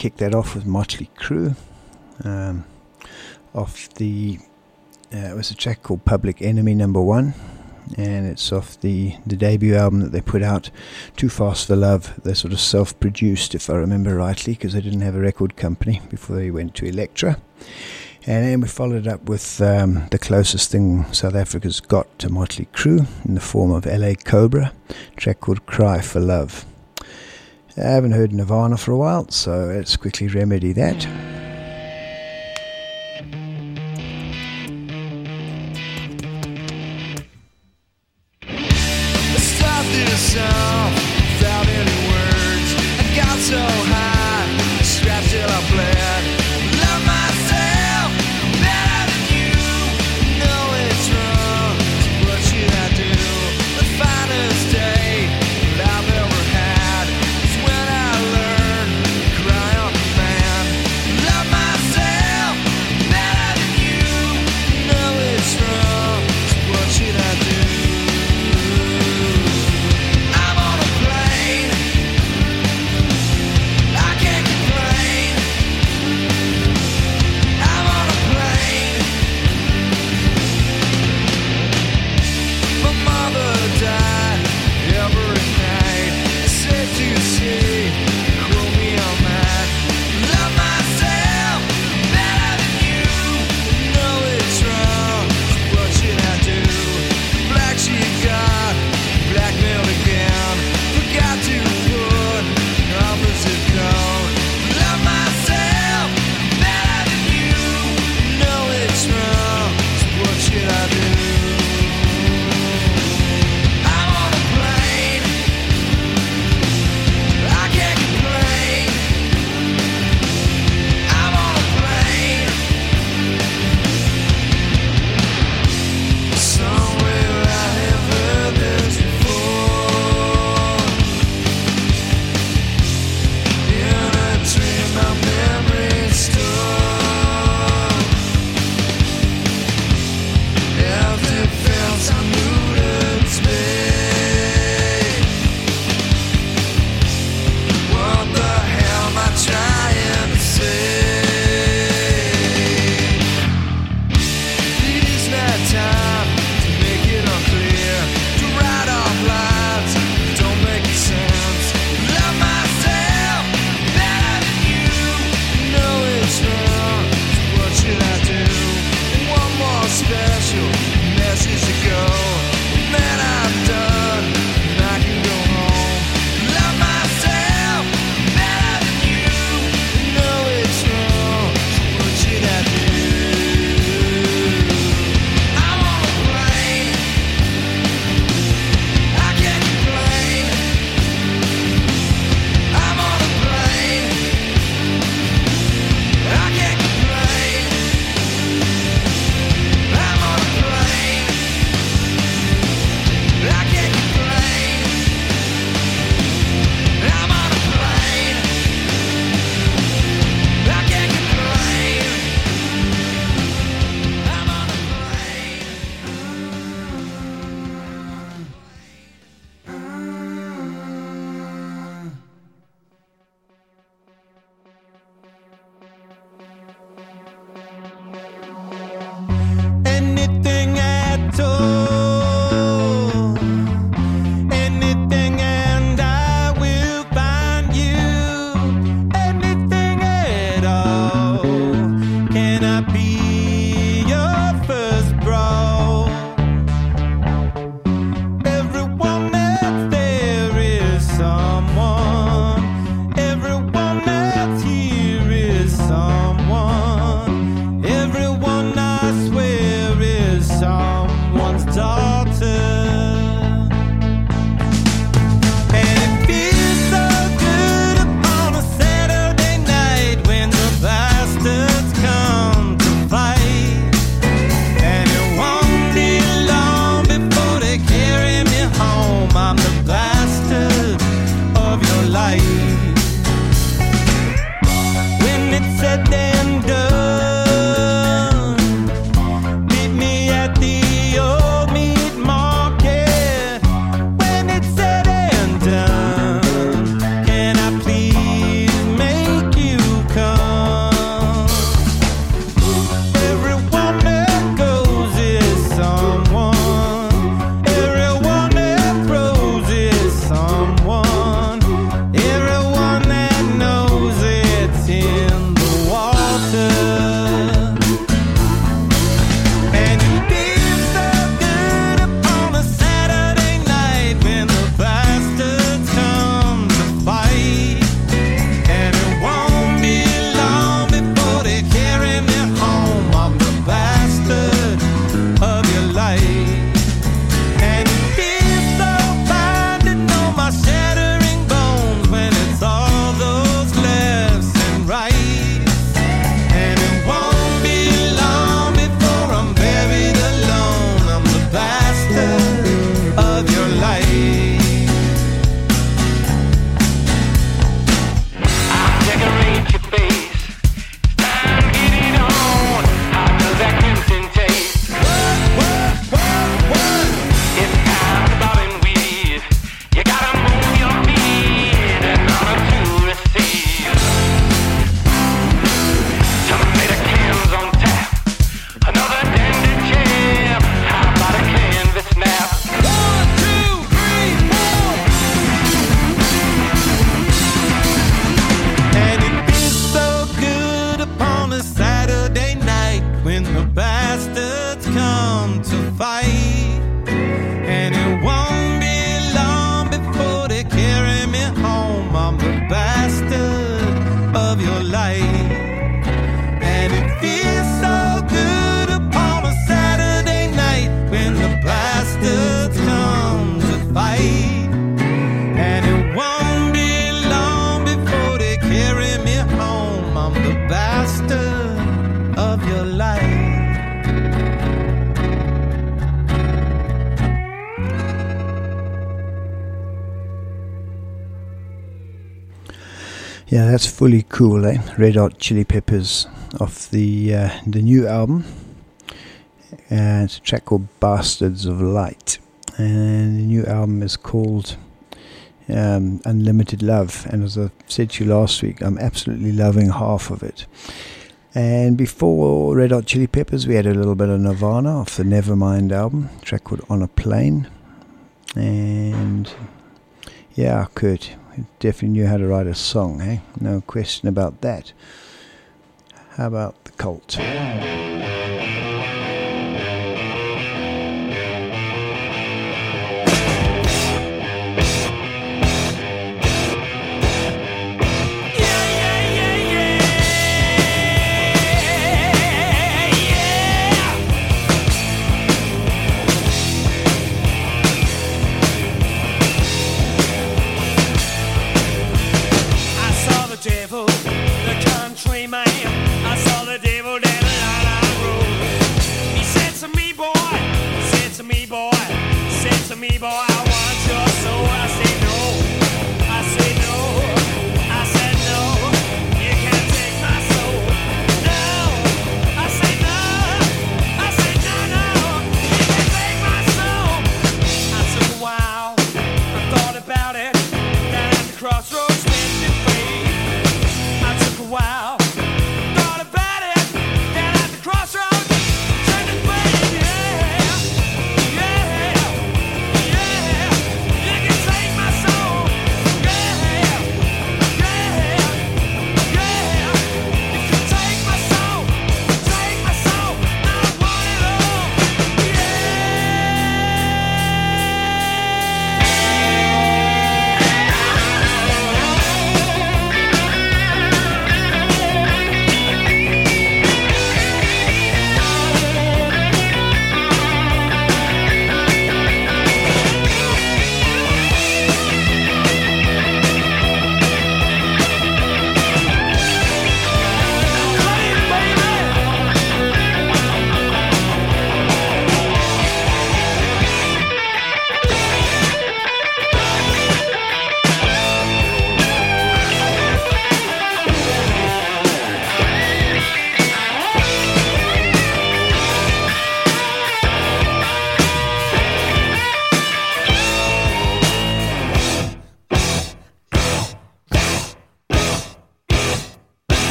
kicked that off with Mötley Crüe, um, off the uh, it was a track called Public Enemy Number One, and it's off the the debut album that they put out, Too Fast for Love. They sort of self-produced, if I remember rightly, because they didn't have a record company before they went to Elektra. And then we followed up with um, the closest thing South Africa's got to Mötley Crüe in the form of LA Cobra, track called Cry for Love. I haven't heard Nirvana for a while, so let's quickly remedy that. That's fully cool, eh? Red Hot Chili Peppers off the uh, the new album. And it's a track called Bastards of Light. And the new album is called um, Unlimited Love. And as I said to you last week, I'm absolutely loving half of it. And before Red Hot Chili Peppers, we had a little bit of Nirvana off the Nevermind album, track called On a Plane. And yeah, Kurt, definitely knew how to write a song, eh? No question about that. How about the cult?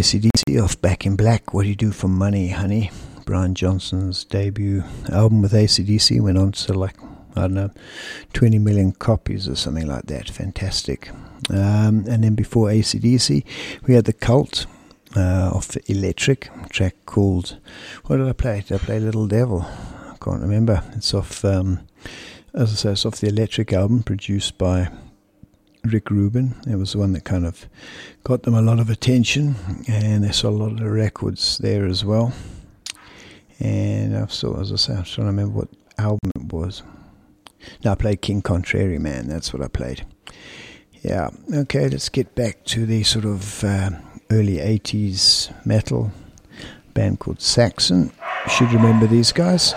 ACDC off Back in Black. What do you do for money, honey? Brian Johnson's debut album with ACDC went on to like, I don't know, 20 million copies or something like that. Fantastic. Um, and then before ACDC, we had The Cult uh, of Electric, track called, what did I play? Did I play Little Devil? I can't remember. It's off, um, as I say, it's off the Electric album produced by Rick Rubin. It was the one that kind of got them a lot of attention, and they sold a lot of records there as well. And I've still, as I say, I'm trying to remember what album it was. No, I played King Contrary Man. That's what I played. Yeah. Okay, let's get back to the sort of uh, early 80s metal band called Saxon. Should remember these guys.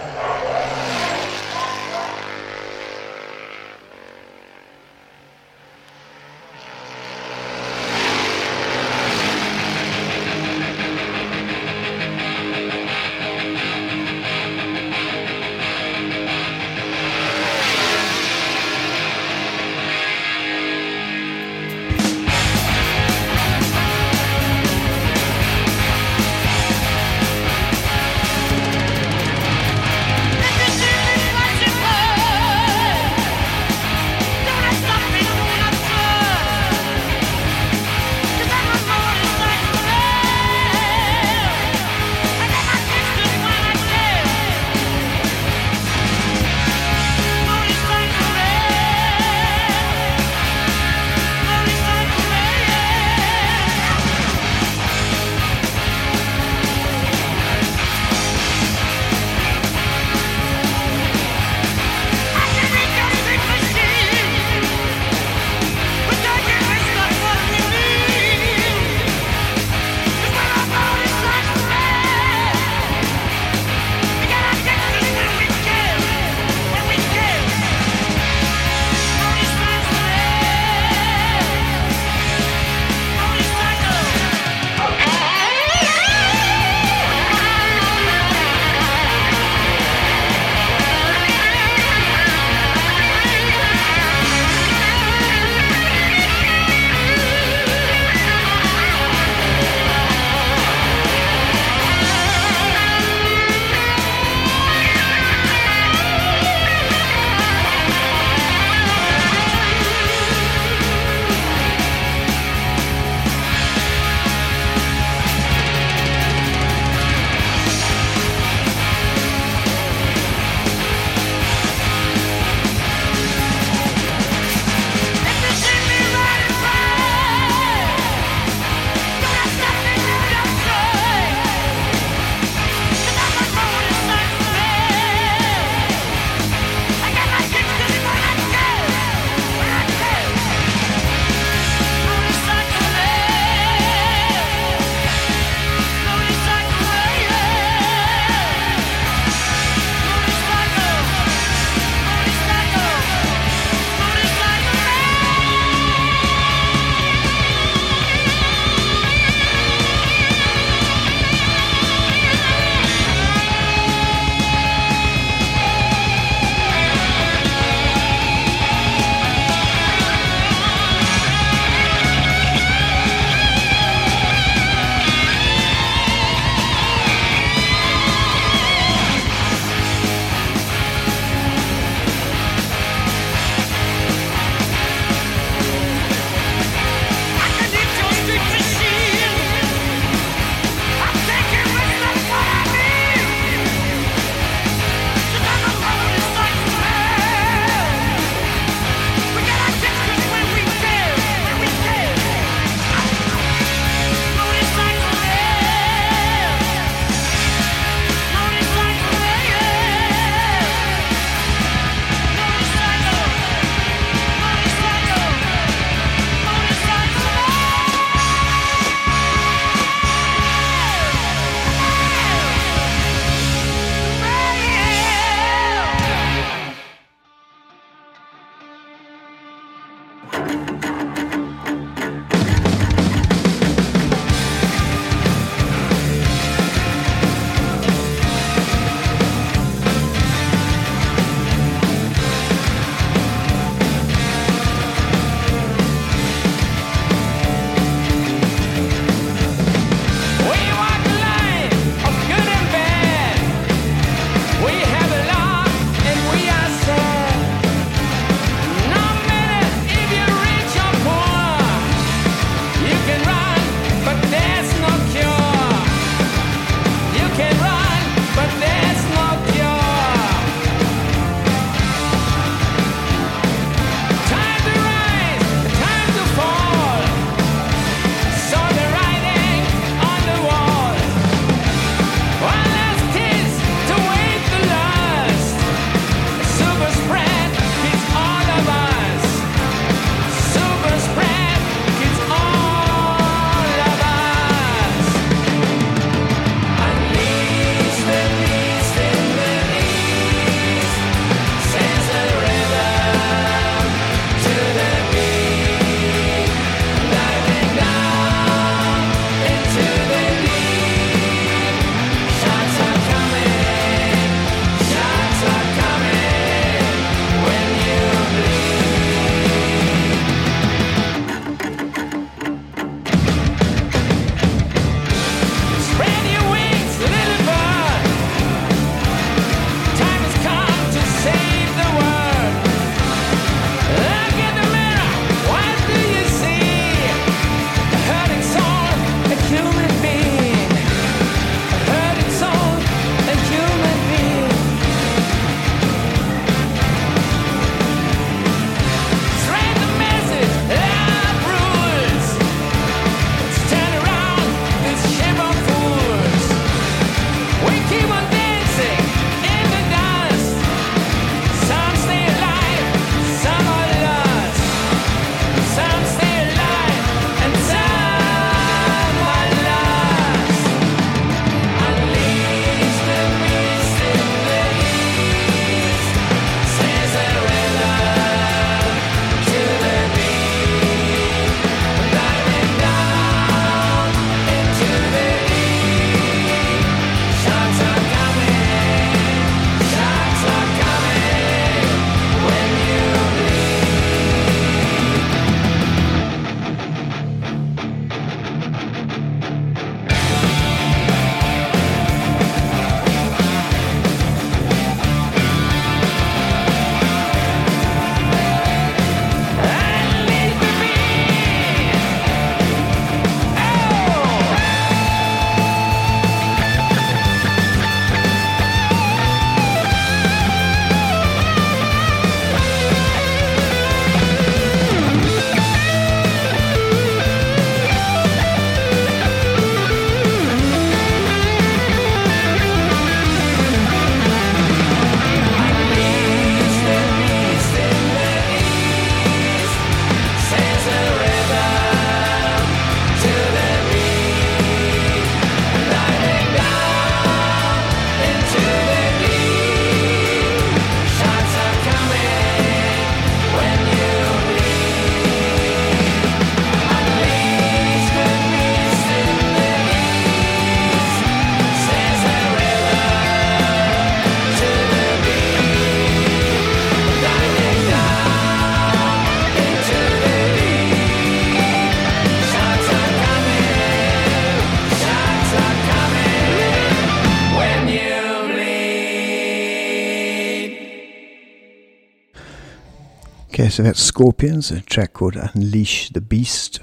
Okay, so that's Scorpions, a track called Unleash the Beast,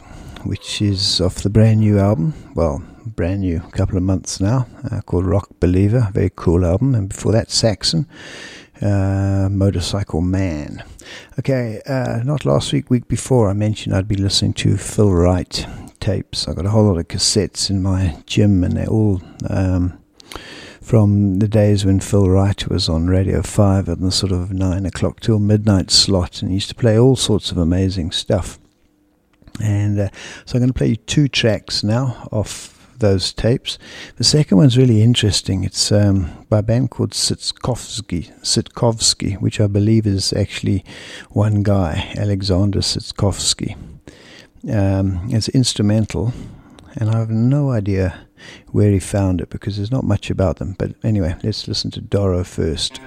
which is off the brand new album. Well, brand new, a couple of months now, uh, called Rock Believer. Very cool album. And before that, Saxon, uh, Motorcycle Man. Okay, uh, not last week, week before, I mentioned I'd be listening to Phil Wright tapes. I've got a whole lot of cassettes in my gym, and they're all. Um, from the days when Phil Wright was on Radio 5 at the sort of 9 o'clock till midnight slot and he used to play all sorts of amazing stuff. And uh, so I'm going to play you two tracks now off those tapes. The second one's really interesting. It's um, by a band called Sitkovsky, Sitkovsky, which I believe is actually one guy, Alexander Sitkovsky. Um, it's instrumental, and I have no idea where he found it because there's not much about them. But anyway, let's listen to Doro first.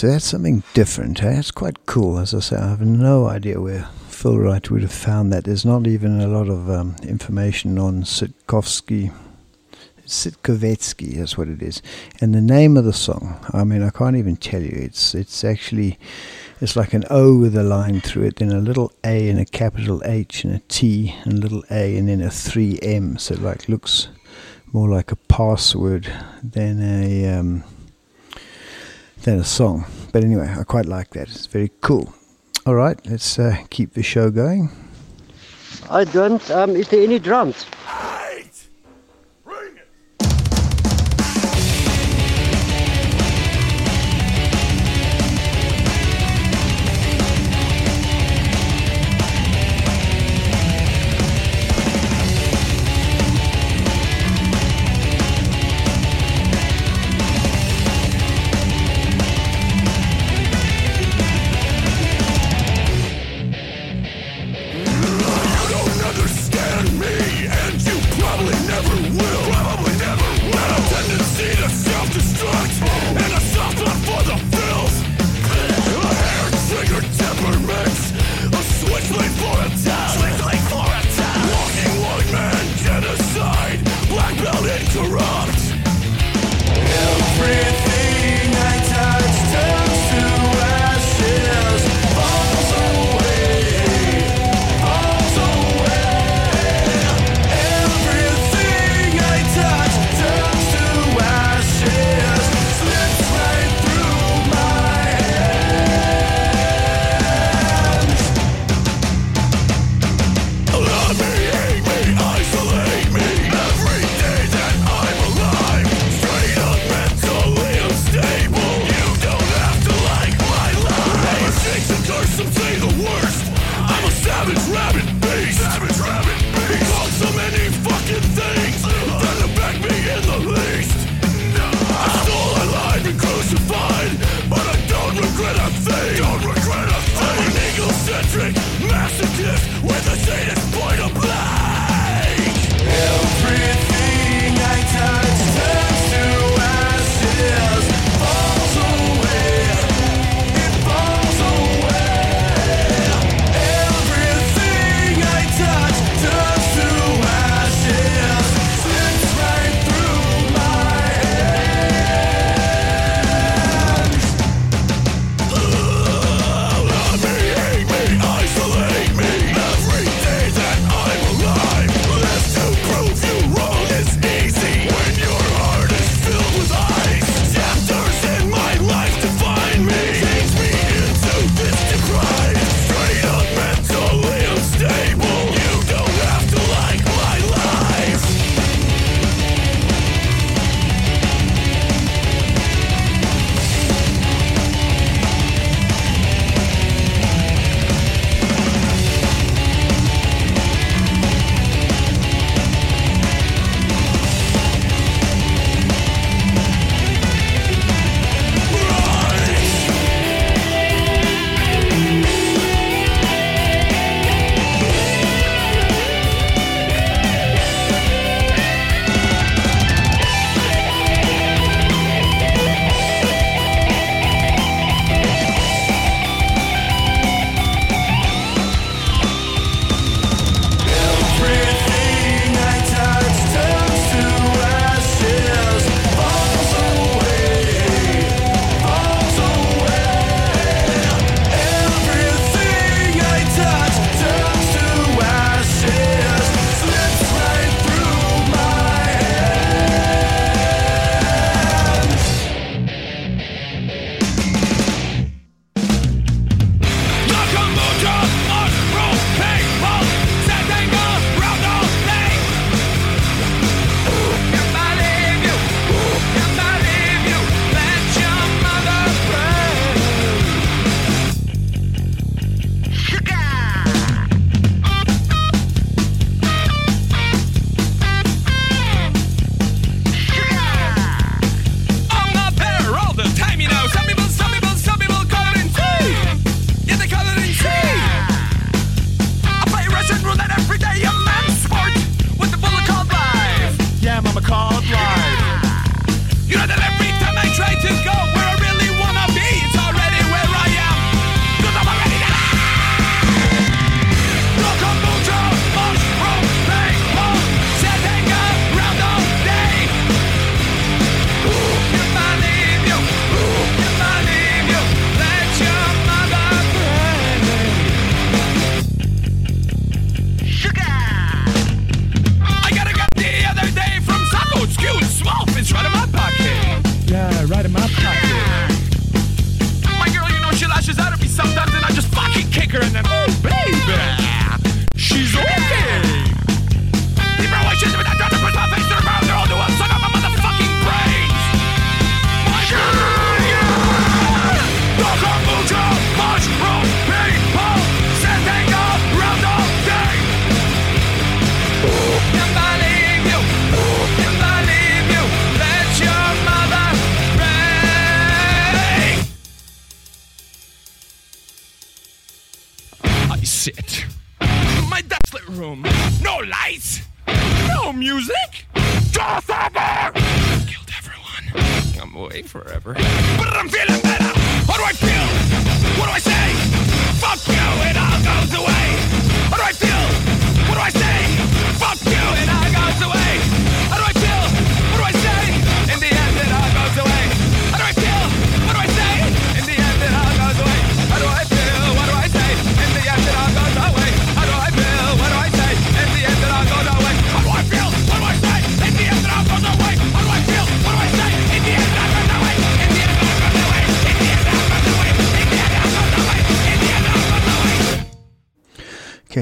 So that's something different. Eh? Quite cool. As I say, I have no idea where Phil Wright would have found that. There's not even a lot of um, information on Sitkovsky. Sitkovetsky, that's what it is. And the name of the song, I mean, I can't even tell you. It's it's actually it's like an O with a line through it, then a little A and a capital H and a T and a little A and then a three M. So it like looks more like a password than a um, than a song. But anyway, I quite like that. It's very cool. All right, let's uh, keep the show going. I don't. Um, is there any drums?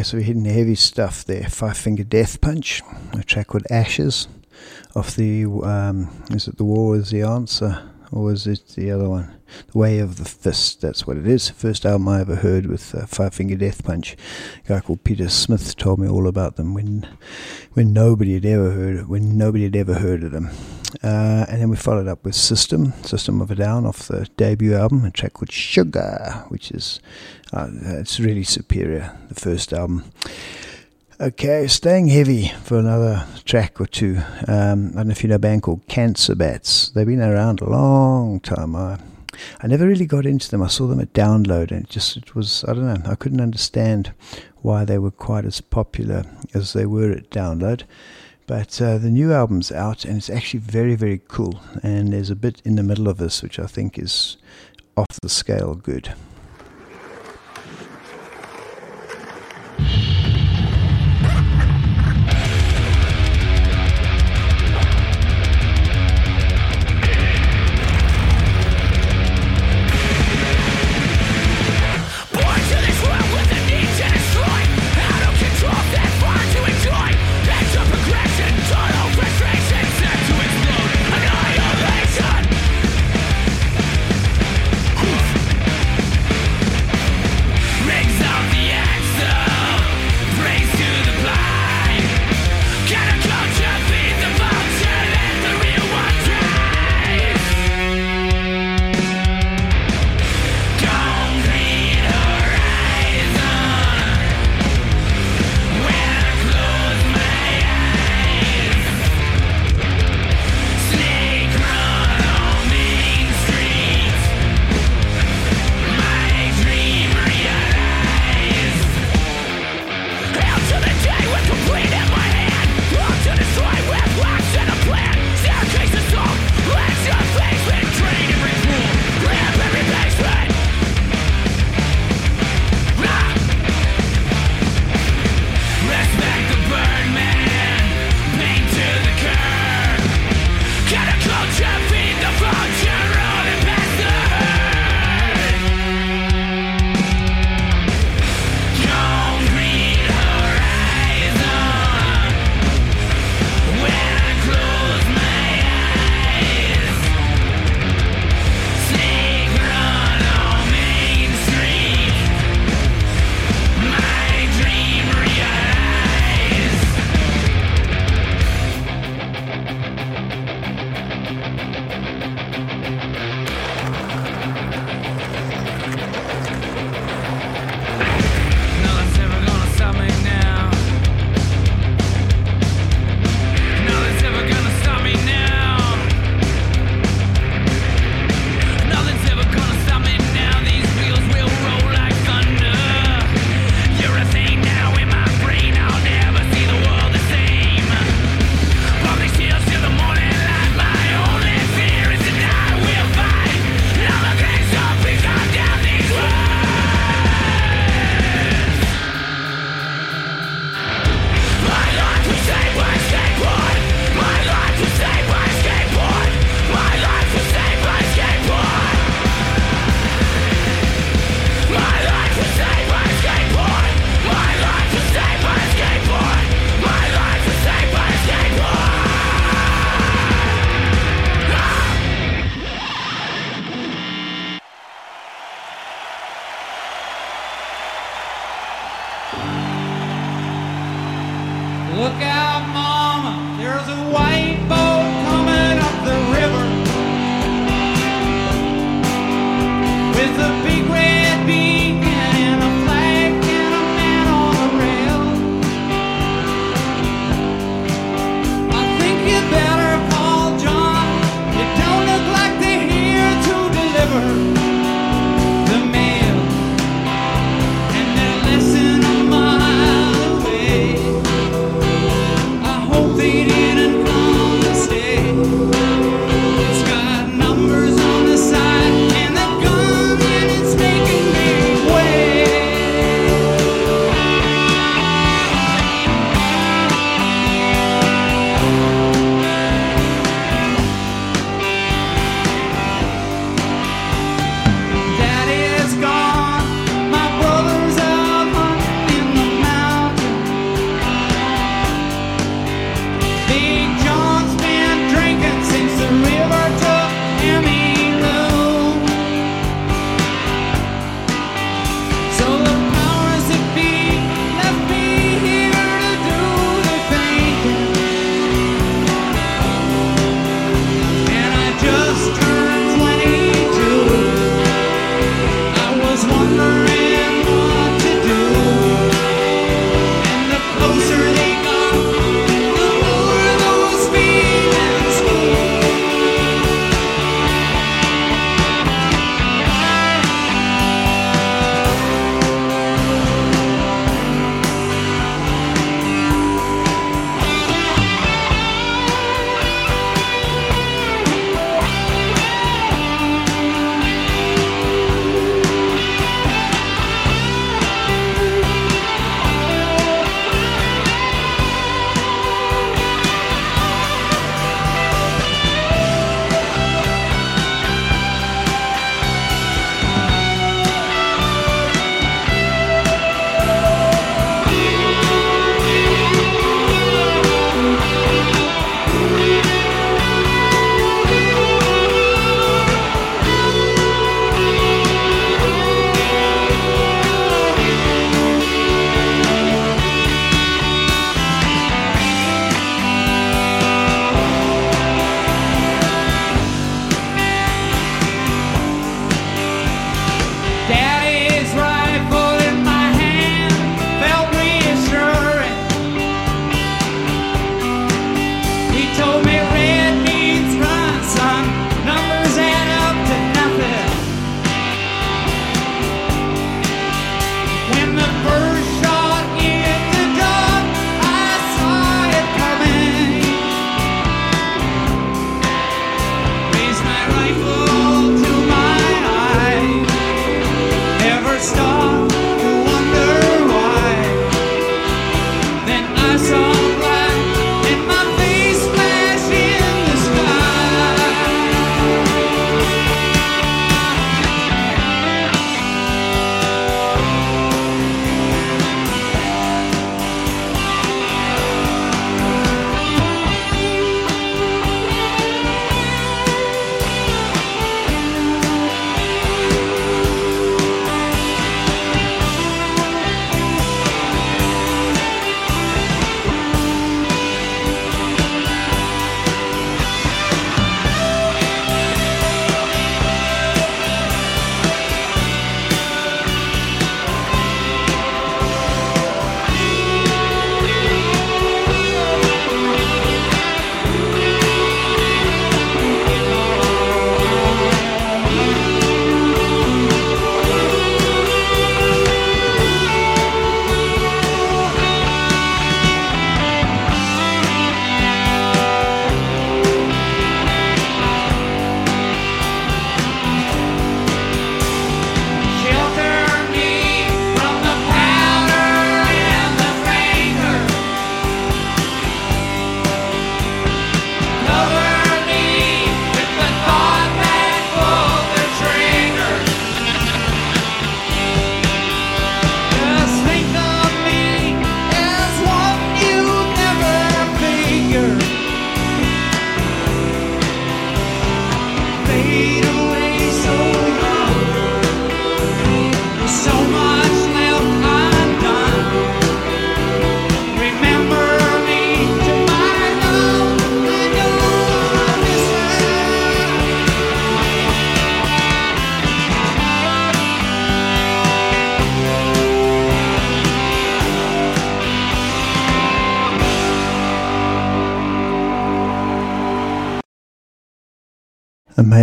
so we're hitting heavy stuff there. Five Finger Death Punch, a track called Ashes, off the um, is it the War is the Answer or was it the other one? The Way of the Fist, that's what it is. First album I ever heard with uh, Five Finger Death Punch. A guy called Peter Smith told me all about them when when nobody had ever heard when nobody had ever heard of them. Uh, and then we followed up with System, System of a Down, off the debut album, a track called Sugar, which is uh, it's really superior, the first album. Okay, staying heavy for another track or two. Um, I don't know if you know a band called Cancer Bats. They've been around a long time. I, I never really got into them. I saw them at Download, and it just it was I don't know. I couldn't understand why they were quite as popular as they were at Download. But uh, the new album's out, and it's actually very very cool. And there's a bit in the middle of this which I think is off the scale good.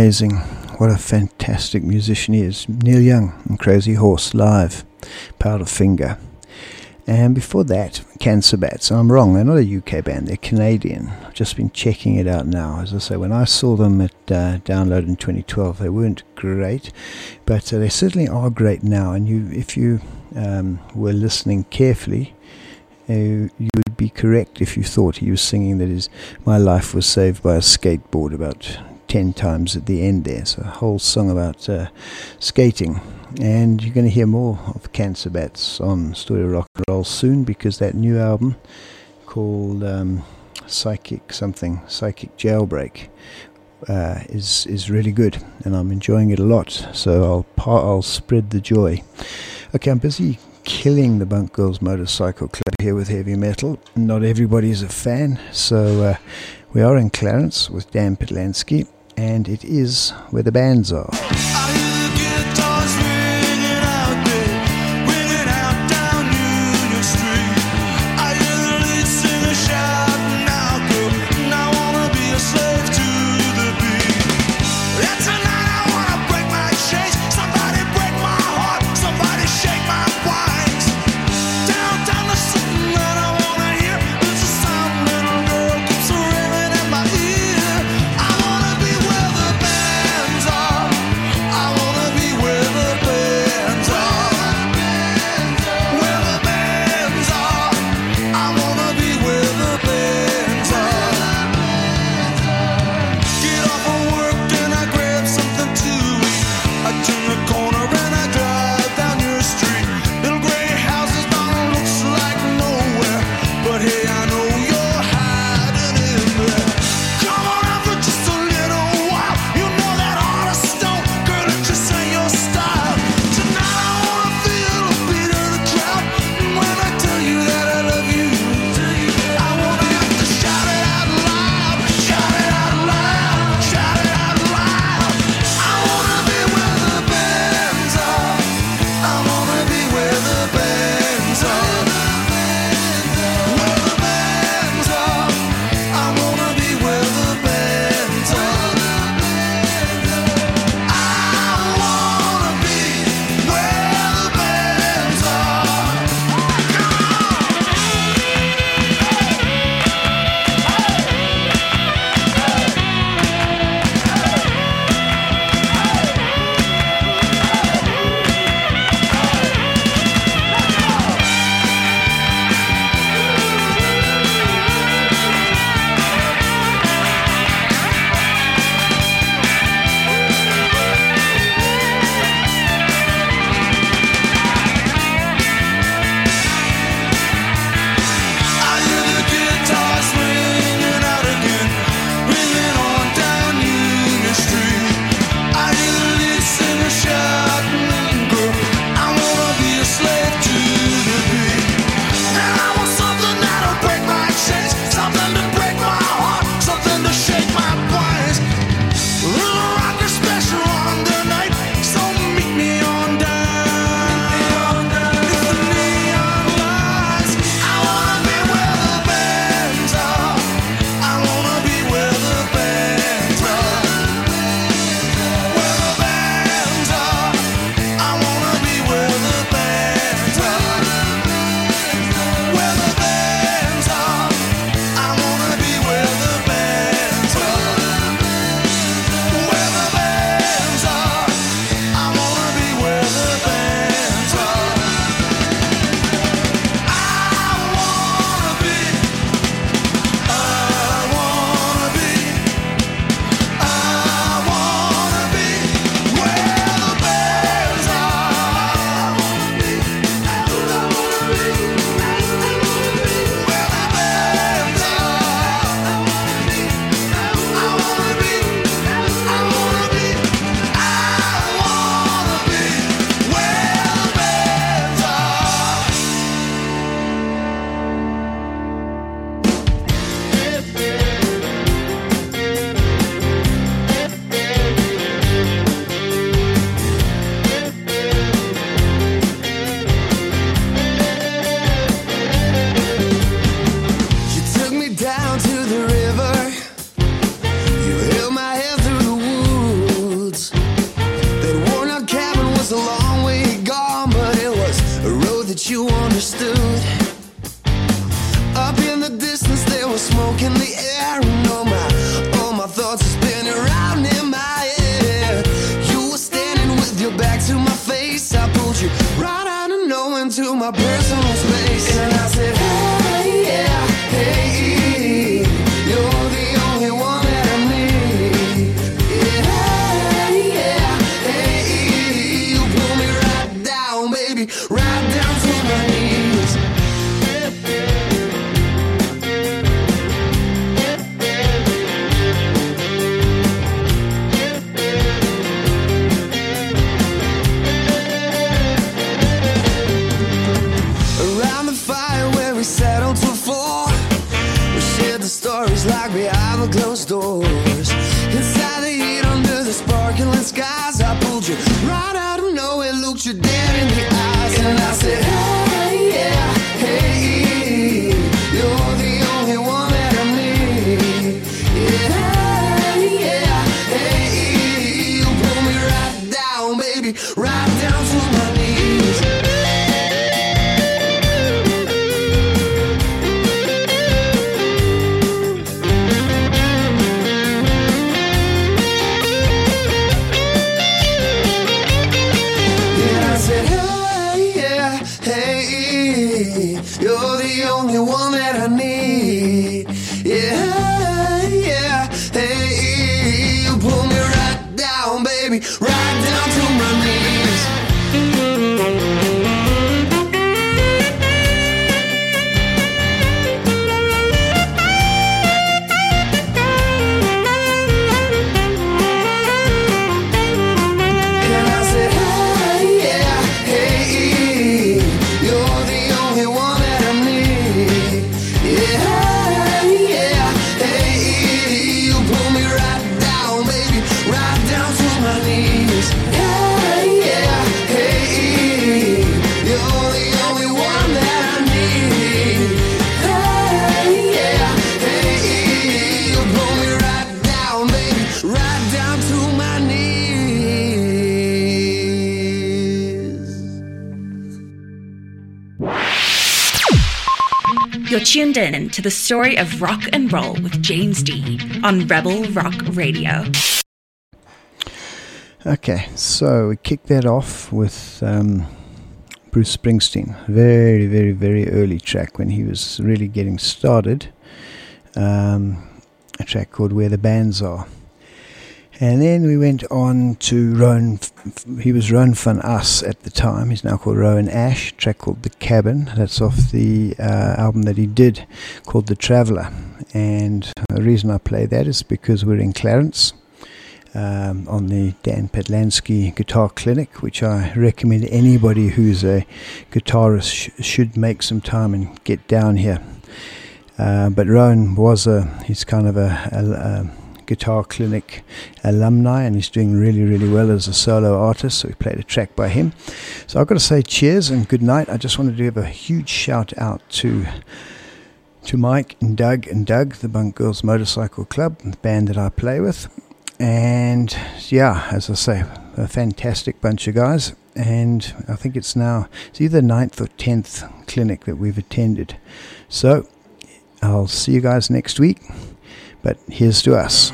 Amazing. What a fantastic musician he is. Neil Young and Crazy Horse live. Powderfinger. And before that, Cancer Bats. I'm wrong, they're not a UK band, they're Canadian. I've just been checking it out now. As I say, when I saw them at uh, Download in 2012, they weren't great, but uh, they certainly are great now. And you, if you um, were listening carefully, uh, you would be correct if you thought he was singing that his My Life Was Saved by a Skateboard about 10 times at the end there. So a whole song about uh, skating. And you're going to hear more of Cancer Bats on Story Rock and Roll soon because that new album called um, Psychic something, Psychic Jailbreak, uh, is is really good, and I'm enjoying it a lot. So I'll par- I'll spread the joy. Okay, I'm busy killing the Bunk Girls Motorcycle Club here with heavy metal. Not everybody is a fan, so uh, we are in Clarens with Dan Patlansky, and it is where the bands are. To the story of rock and roll with James D on Rebel Rock Radio. Okay, so we kicked that off with um, Bruce Springsteen. Very, very, very early track when he was really getting started. Um, a track called Where the Bands Are. And then we went on to Roan. He was Roan Van As at the time. He's now called Roan Ash. Track called The Cabin. That's off the uh, album that he did called The Traveller. And the reason I play that is because we're in Clarens um, on the Dan Patlansky Guitar Clinic, which I recommend anybody who's a guitarist sh- should make some time and get down here. Uh, but Roan was a he's kind of a, a, a guitar clinic alumni and he's doing really really well as a solo artist so we played a track by him. So i've got to say cheers and good night. I just wanted to give a huge shout out to to mike and doug and doug the bunk girls motorcycle club the band that i play with. And yeah as i say a fantastic bunch of guys. And i think it's now it's either ninth or 10th clinic that we've attended. So i'll see you guys next week but here's to us.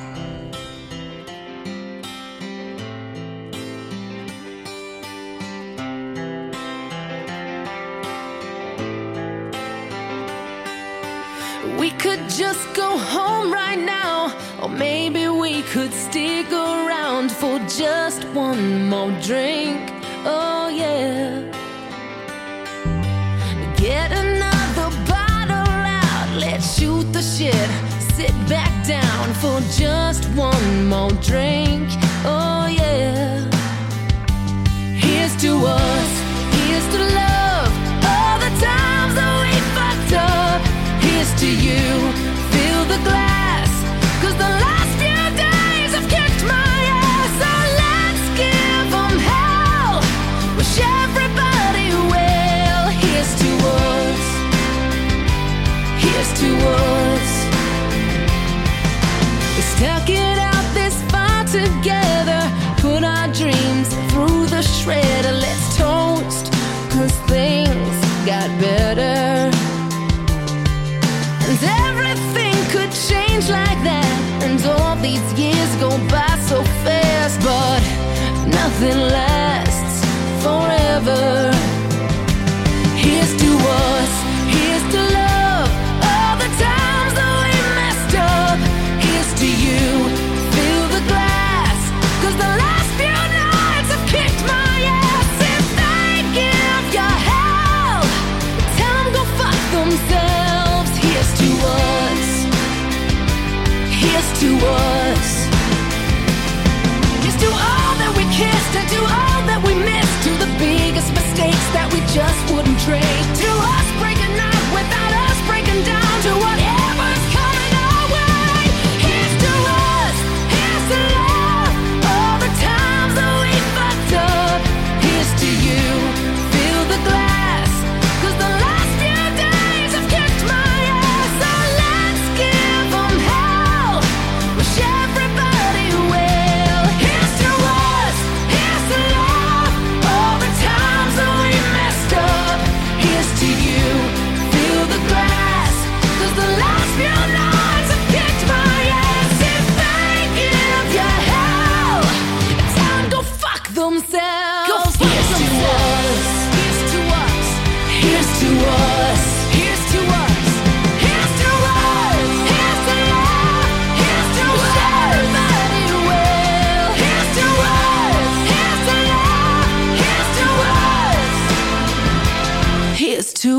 We could just go home right now, or maybe we could stick around for just one more drink. Oh, yeah. Get another bottle out, let's shoot the shit. Sit back down for just one more drink. Oh, yeah. Here's to us, here's to love. All the times that we fucked up. Here's to you, fill the glass. Cause the last nothing lasts forever. Here's to us, here's to love, all the times that we messed up. Here's to you, fill the glass, cause the last few nights have kicked my ass. If they give you hell, tell them go fuck themselves. Here's to us, here's to us. just wouldn't trade.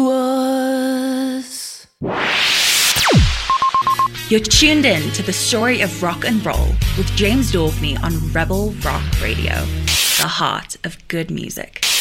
us. You're tuned in to the story of rock and roll with James Daubney on Rebel Rock Radio, the heart of good music.